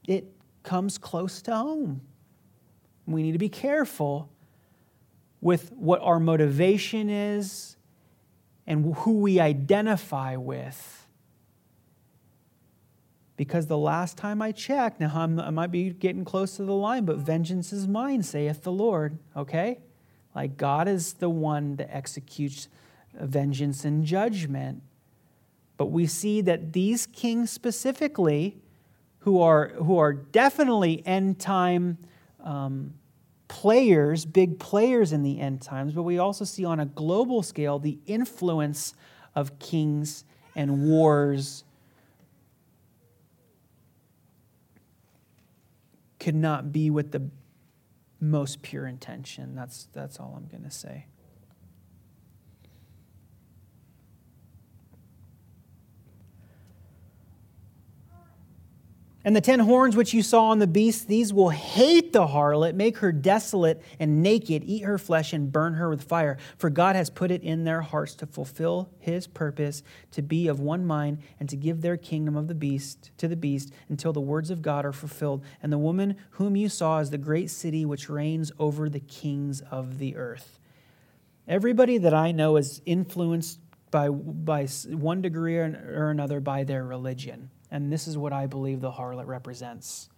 it comes close to home. We need to be careful with what our motivation is and who we identify with. Because the last time I checked, now I'm, i might be getting close to the line, but vengeance is mine, saith the Lord, okay? Like God is the one that executes vengeance and judgment. But we see that these kings specifically, who are, who are definitely end time um, players, big players in the end times, but we also see on a global scale the influence of kings and wars could not be with the most pure intention. That's, that's all I'm going to say. And the ten horns which you saw on the beast, these will hate the harlot, make her desolate and naked, eat her flesh, and burn her with fire. For God has put it in their hearts to fulfill his purpose, to be of one mind, and to give their kingdom of the beast to the beast until the words of God are fulfilled. And the woman whom you saw is the great city which reigns over the kings of the earth. Everybody that I know is influenced by, by one degree or another by their religion. And this is what I believe the harlot represents.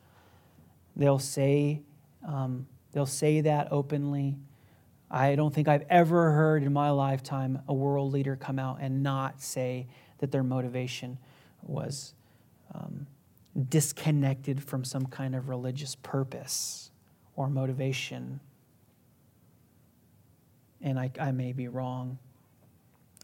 They'll say, um, they'll say that openly. I don't think I've ever heard in my lifetime a world leader come out and not say that their motivation was um, disconnected from some kind of religious purpose or motivation. And I, I may be wrong.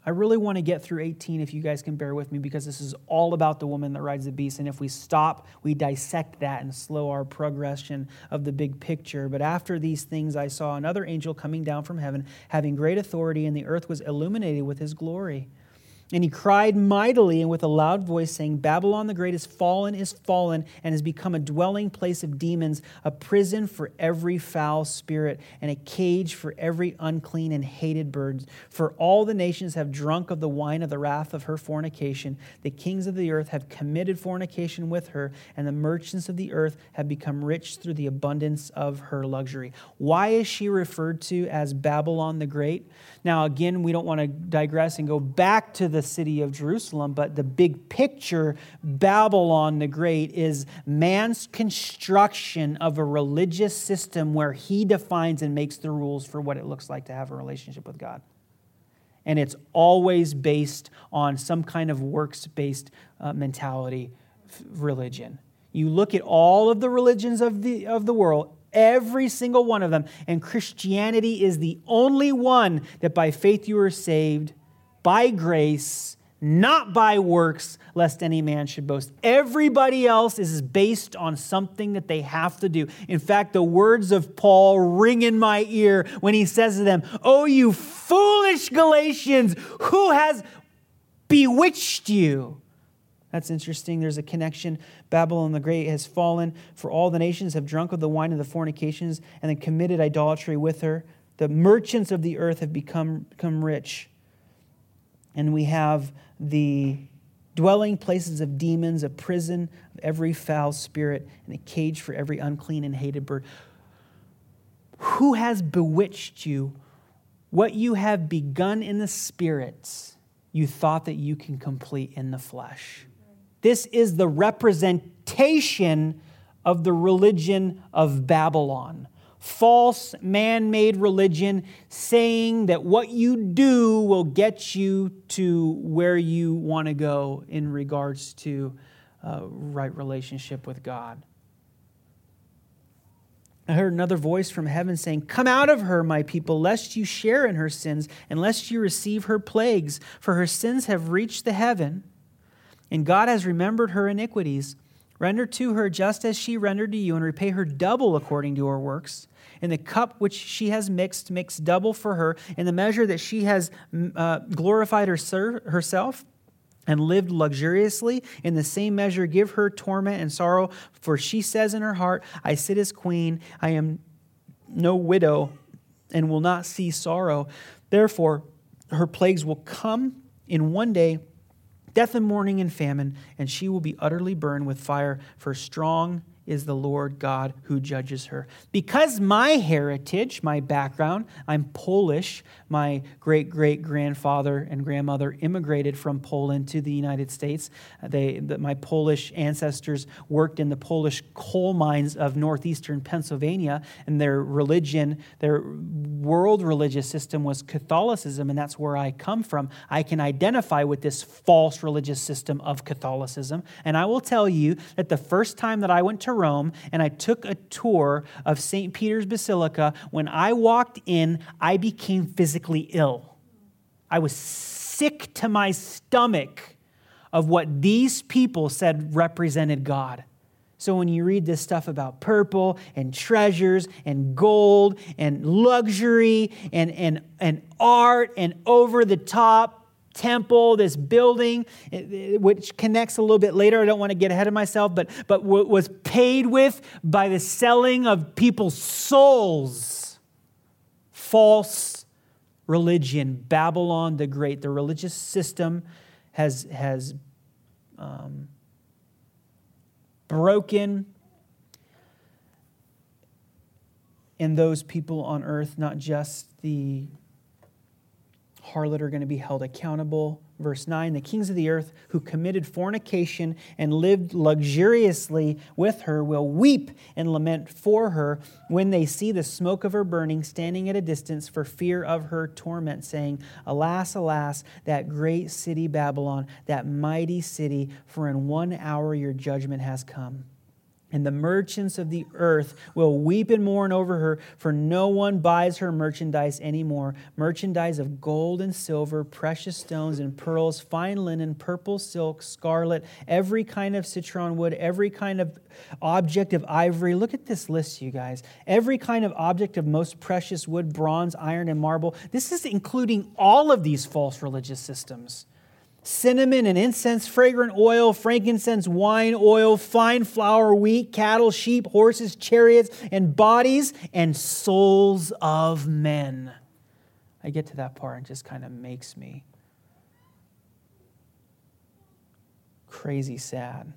I really want to get through 18 if you guys can bear with me because this is all about the woman that rides the beast. And if we stop, we dissect that and slow our progression of the big picture. But after these things, I saw another angel coming down from heaven, having great authority, and the earth was illuminated with his glory. And he cried mightily and with a loud voice, saying, Babylon the Great is fallen, is fallen, and has become a dwelling place of demons, a prison for every foul spirit, and a cage for every unclean and hated bird. For all the nations have drunk of the wine of the wrath of her fornication. The kings of the earth have committed fornication with her, and the merchants of the earth have become rich through the abundance of her luxury. Why is she referred to as Babylon the Great? Now, again, we don't want to digress and go back to the city of Jerusalem, but the big picture, Babylon the Great, is man's construction of a religious system where he defines and makes the rules for what it looks like to have a relationship with God. And it's always based on some kind of works based uh, mentality religion. You look at all of the religions of the, of the world, Every single one of them. And Christianity is the only one that by faith you are saved, by grace, not by works, lest any man should boast. Everybody else is based on something that they have to do. In fact, the words of Paul ring in my ear when he says to them, Oh, you foolish Galatians, who has bewitched you? That's interesting. There's a connection. Babylon the Great has fallen, for all the nations have drunk of the wine of the fornications and then committed idolatry with her. The merchants of the earth have become, become rich. And we have the dwelling places of demons, a prison of every foul spirit, and a cage for every unclean and hated bird. Who has bewitched you? What you have begun in the spirits, you thought that you can complete in the flesh. This is the representation of the religion of Babylon. False man made religion saying that what you do will get you to where you want to go in regards to a right relationship with God. I heard another voice from heaven saying, Come out of her, my people, lest you share in her sins, and lest you receive her plagues, for her sins have reached the heaven and God has remembered her iniquities. Render to her just as she rendered to you, and repay her double according to her works. In the cup which she has mixed, mix double for her. In the measure that she has uh, glorified her, herself and lived luxuriously, in the same measure give her torment and sorrow. For she says in her heart, I sit as queen, I am no widow, and will not see sorrow. Therefore, her plagues will come in one day death and mourning and famine, and she will be utterly burned with fire, for strong is the Lord God who judges her. Because my heritage, my background, I'm Polish. My great great grandfather and grandmother immigrated from Poland to the United States. Uh, they, the, my Polish ancestors worked in the Polish coal mines of northeastern Pennsylvania, and their religion, their world religious system was Catholicism, and that's where I come from. I can identify with this false religious system of Catholicism. And I will tell you that the first time that I went to Rome and I took a tour of St. Peter's Basilica, when I walked in, I became physically ill. I was sick to my stomach of what these people said represented God. So when you read this stuff about purple and treasures and gold and luxury and, and, and art and over the top temple, this building, which connects a little bit later. I don't want to get ahead of myself, but, but was paid with by the selling of people's souls. False religion, Babylon the Great, the religious system has, has um, broken. And those people on earth, not just the harlot are going to be held accountable. Verse 9 The kings of the earth who committed fornication and lived luxuriously with her will weep and lament for her when they see the smoke of her burning, standing at a distance for fear of her torment, saying, Alas, alas, that great city Babylon, that mighty city, for in one hour your judgment has come. And the merchants of the earth will weep and mourn over her, for no one buys her merchandise anymore merchandise of gold and silver, precious stones and pearls, fine linen, purple silk, scarlet, every kind of citron wood, every kind of object of ivory. Look at this list, you guys. Every kind of object of most precious wood, bronze, iron, and marble. This is including all of these false religious systems cinnamon and incense, fragrant oil, frankincense, wine, oil, fine flour, wheat, cattle, sheep, horses, chariots, and bodies and souls of men. I get to that part and just kind of makes me crazy sad.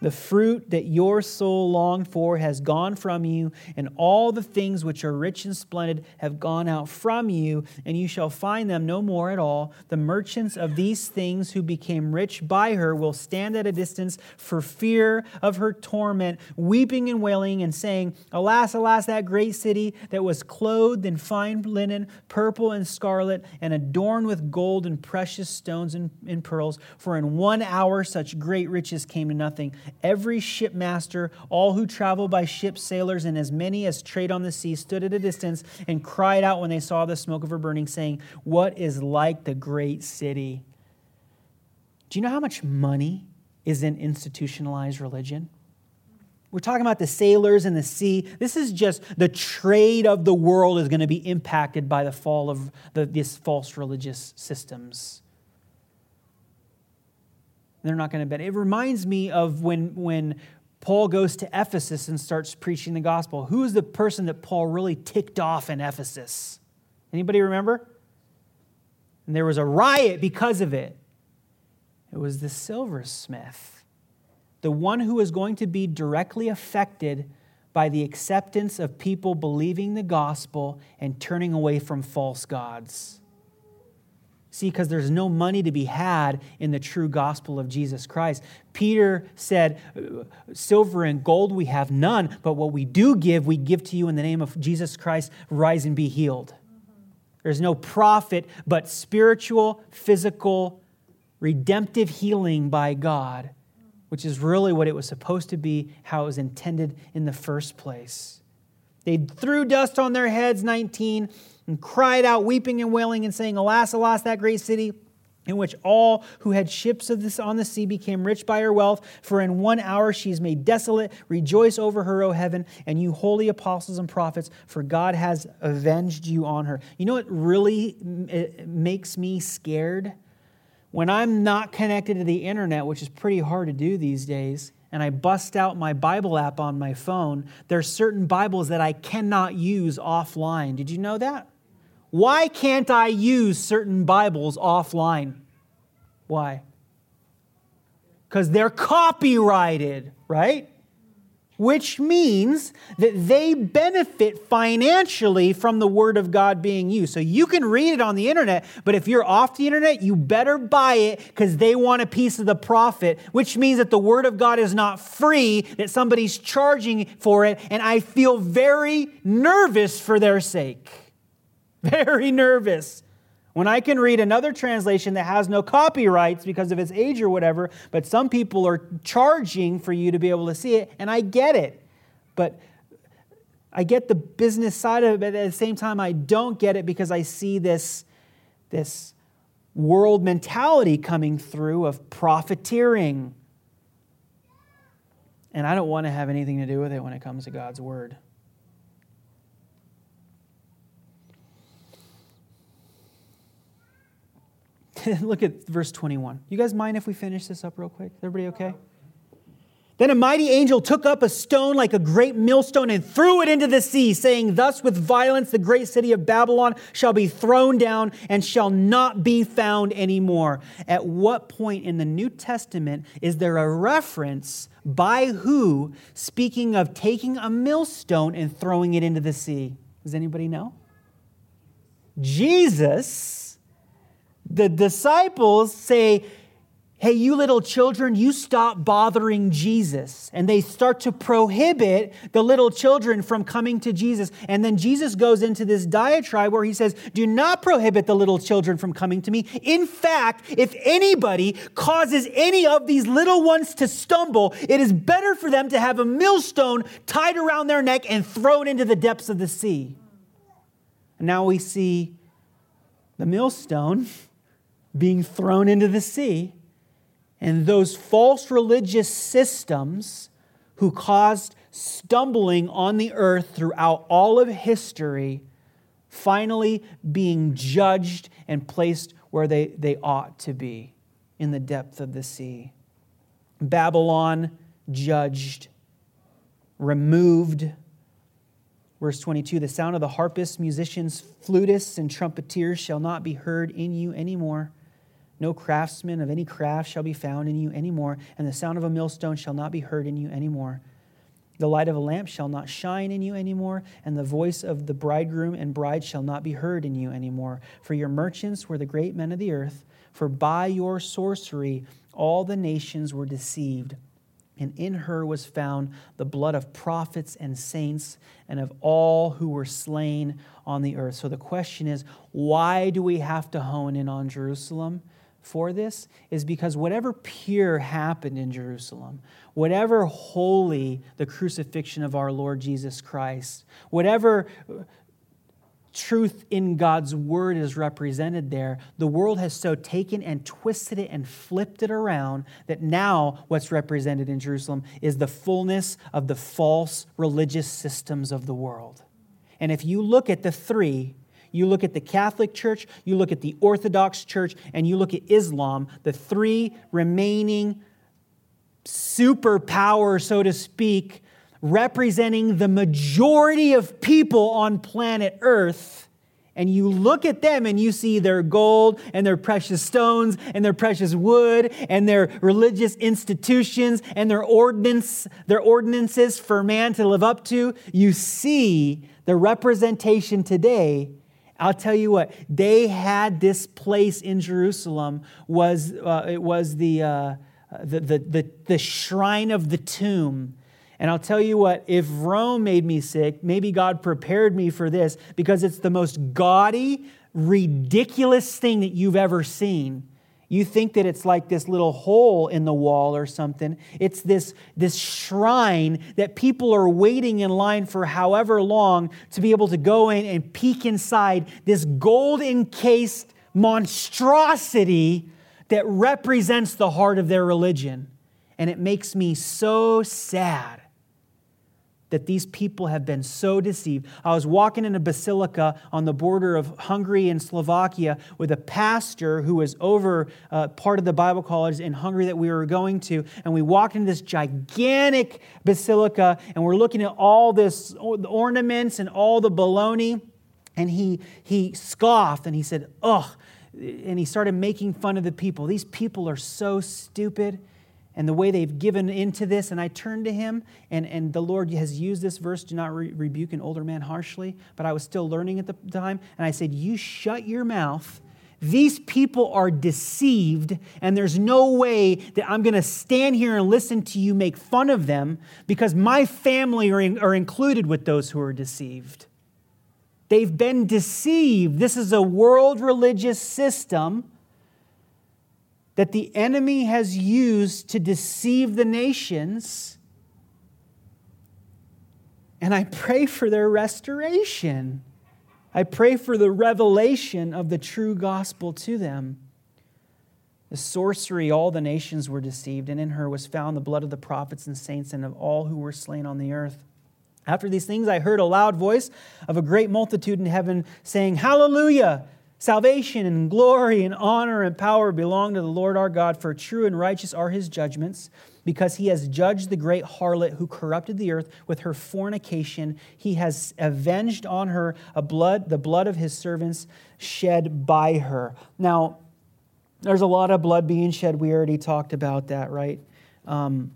The fruit that your soul longed for has gone from you, and all the things which are rich and splendid have gone out from you, and you shall find them no more at all. The merchants of these things who became rich by her will stand at a distance for fear of her torment, weeping and wailing, and saying, Alas, alas, that great city that was clothed in fine linen, purple and scarlet, and adorned with gold and precious stones and, and pearls, for in one hour such great riches came to nothing Every shipmaster, all who travel by ship, sailors, and as many as trade on the sea stood at a distance and cried out when they saw the smoke of her burning, saying, What is like the great city? Do you know how much money is in institutionalized religion? We're talking about the sailors and the sea. This is just the trade of the world is going to be impacted by the fall of the, these false religious systems. They're not going to bet. It reminds me of when, when Paul goes to Ephesus and starts preaching the gospel. Who is the person that Paul really ticked off in Ephesus? Anybody remember? And there was a riot because of it. It was the silversmith, the one who was going to be directly affected by the acceptance of people believing the gospel and turning away from false gods. See, because there's no money to be had in the true gospel of Jesus Christ. Peter said, uh, Silver and gold we have none, but what we do give, we give to you in the name of Jesus Christ. Rise and be healed. There's no profit but spiritual, physical, redemptive healing by God, which is really what it was supposed to be, how it was intended in the first place. They threw dust on their heads, 19 and cried out, weeping and wailing, and saying, Alas, alas, that great city! in which all who had ships of this on the sea became rich by her wealth. For in one hour she is made desolate. Rejoice over her, O heaven, and you holy apostles and prophets, for God has avenged you on her. You know what really makes me scared? When I'm not connected to the internet, which is pretty hard to do these days, and I bust out my Bible app on my phone, there's certain Bibles that I cannot use offline. Did you know that? Why can't I use certain Bibles offline? Why? Because they're copyrighted, right? Which means that they benefit financially from the Word of God being used. So you can read it on the internet, but if you're off the internet, you better buy it because they want a piece of the profit, which means that the Word of God is not free, that somebody's charging for it, and I feel very nervous for their sake. Very nervous. When I can read another translation that has no copyrights because of its age or whatever, but some people are charging for you to be able to see it, and I get it. But I get the business side of it, but at the same time, I don't get it because I see this, this world mentality coming through of profiteering. And I don't want to have anything to do with it when it comes to God's word. Look at verse 21. You guys mind if we finish this up real quick? Everybody okay? Then a mighty angel took up a stone like a great millstone and threw it into the sea, saying, Thus with violence the great city of Babylon shall be thrown down and shall not be found anymore. At what point in the New Testament is there a reference by who speaking of taking a millstone and throwing it into the sea? Does anybody know? Jesus. The disciples say, hey, you little children, you stop bothering Jesus. And they start to prohibit the little children from coming to Jesus. And then Jesus goes into this diatribe where he says, do not prohibit the little children from coming to me. In fact, if anybody causes any of these little ones to stumble, it is better for them to have a millstone tied around their neck and thrown into the depths of the sea. And now we see the millstone being thrown into the sea and those false religious systems who caused stumbling on the earth throughout all of history finally being judged and placed where they, they ought to be in the depth of the sea. Babylon judged, removed. Verse 22 The sound of the harpists, musicians, flutists, and trumpeters shall not be heard in you anymore. No craftsman of any craft shall be found in you anymore, and the sound of a millstone shall not be heard in you anymore. The light of a lamp shall not shine in you anymore, and the voice of the bridegroom and bride shall not be heard in you anymore. For your merchants were the great men of the earth, for by your sorcery all the nations were deceived. And in her was found the blood of prophets and saints and of all who were slain on the earth. So the question is why do we have to hone in on Jerusalem? For this is because whatever pure happened in Jerusalem, whatever holy the crucifixion of our Lord Jesus Christ, whatever uh, truth in God's word is represented there, the world has so taken and twisted it and flipped it around that now what's represented in Jerusalem is the fullness of the false religious systems of the world. And if you look at the three, you look at the Catholic Church, you look at the Orthodox Church, and you look at Islam, the three remaining superpower, so to speak, representing the majority of people on planet Earth. And you look at them and you see their gold and their precious stones and their precious wood and their religious institutions and their ordinance, their ordinances for man to live up to. You see the representation today I'll tell you what, they had this place in Jerusalem, was, uh, it was the, uh, the, the, the, the shrine of the tomb. And I'll tell you what, if Rome made me sick, maybe God prepared me for this because it's the most gaudy, ridiculous thing that you've ever seen. You think that it's like this little hole in the wall or something. It's this, this shrine that people are waiting in line for however long to be able to go in and peek inside this gold encased monstrosity that represents the heart of their religion. And it makes me so sad that these people have been so deceived. I was walking in a basilica on the border of Hungary and Slovakia with a pastor who was over uh, part of the Bible college in Hungary that we were going to. And we walked into this gigantic basilica and we're looking at all this ornaments and all the baloney. And he, he scoffed and he said, Ugh. And he started making fun of the people. These people are so stupid and the way they've given into this. And I turned to him, and, and the Lord has used this verse do not re- rebuke an older man harshly. But I was still learning at the time. And I said, You shut your mouth. These people are deceived, and there's no way that I'm going to stand here and listen to you make fun of them because my family are, in, are included with those who are deceived. They've been deceived. This is a world religious system that the enemy has used to deceive the nations. And I pray for their restoration. I pray for the revelation of the true gospel to them. The sorcery, all the nations were deceived, and in her was found the blood of the prophets and saints and of all who were slain on the earth. After these things, I heard a loud voice of a great multitude in heaven saying, Hallelujah! Salvation and glory and honor and power belong to the Lord our God, for true and righteous are his judgments, because he has judged the great harlot who corrupted the earth with her fornication. He has avenged on her a blood, the blood of his servants shed by her. Now, there's a lot of blood being shed. We already talked about that, right? Um,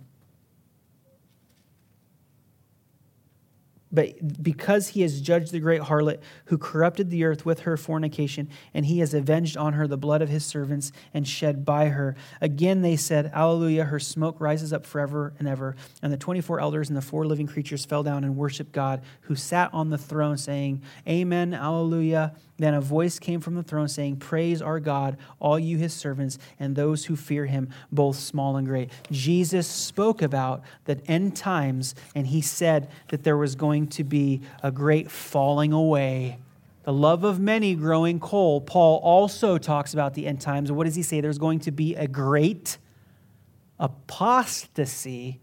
But because he has judged the great harlot who corrupted the earth with her fornication, and he has avenged on her the blood of his servants and shed by her. Again they said, Alleluia, her smoke rises up forever and ever. And the 24 elders and the four living creatures fell down and worshiped God, who sat on the throne, saying, Amen, Alleluia. Then a voice came from the throne saying, Praise our God, all you his servants, and those who fear him, both small and great. Jesus spoke about the end times, and he said that there was going to be a great falling away. The love of many growing cold. Paul also talks about the end times. What does he say? There's going to be a great apostasy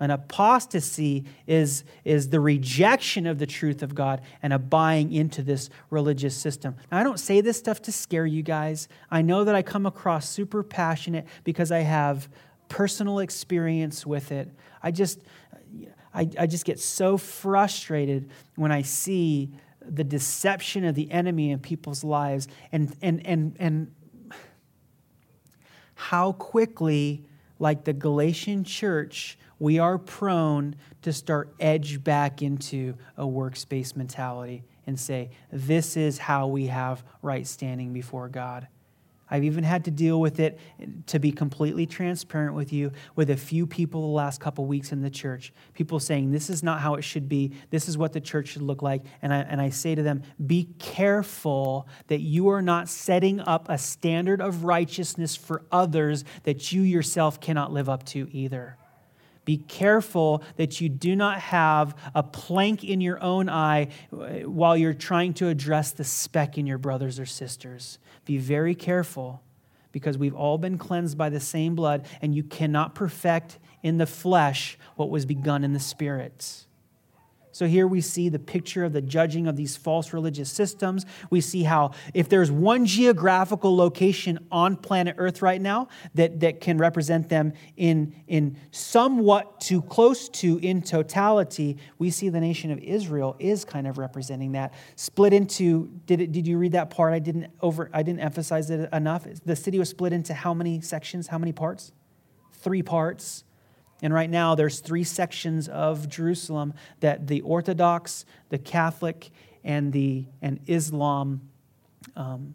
an apostasy is, is the rejection of the truth of God and a buying into this religious system. Now, I don't say this stuff to scare you guys. I know that I come across super passionate because I have personal experience with it. I just, I, I just get so frustrated when I see the deception of the enemy in people's lives and, and, and, and how quickly, like the Galatian church, we are prone to start edge back into a works-based mentality and say, this is how we have right standing before God. I've even had to deal with it, to be completely transparent with you, with a few people the last couple weeks in the church. People saying, This is not how it should be. This is what the church should look like. And I, and I say to them, Be careful that you are not setting up a standard of righteousness for others that you yourself cannot live up to either. Be careful that you do not have a plank in your own eye while you're trying to address the speck in your brothers or sisters. Be very careful because we've all been cleansed by the same blood, and you cannot perfect in the flesh what was begun in the spirit. So here we see the picture of the judging of these false religious systems. We see how if there's one geographical location on planet Earth right now that, that can represent them in, in somewhat too close to in totality, we see the nation of Israel is kind of representing that. Split into, did, it, did you read that part? I didn't over I didn't emphasize it enough. The city was split into how many sections, how many parts? Three parts. And right now, there's three sections of Jerusalem that the Orthodox, the Catholic, and the and Islam um,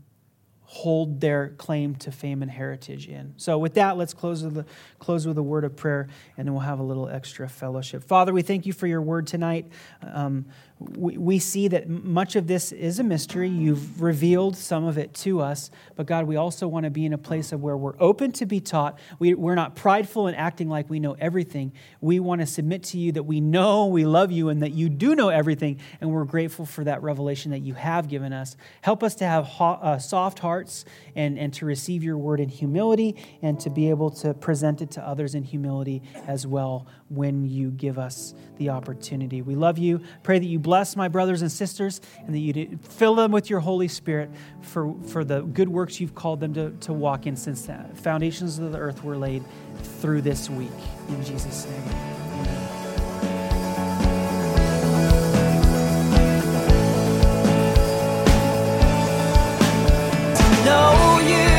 hold their claim to fame and heritage in. So, with that, let's close with, a, close with a word of prayer, and then we'll have a little extra fellowship. Father, we thank you for your word tonight. Um, we, we see that much of this is a mystery. You've revealed some of it to us, but God, we also want to be in a place of where we're open to be taught. We, we're not prideful and acting like we know everything. We want to submit to you that we know we love you and that you do know everything, and we're grateful for that revelation that you have given us. Help us to have ho- uh, soft hearts and, and to receive your word in humility and to be able to present it to others in humility as well when you give us the opportunity. We love you. Pray that you bless my brothers and sisters and that you fill them with your Holy Spirit for, for the good works you've called them to, to walk in since the foundations of the earth were laid through this week. In Jesus' name, amen. know you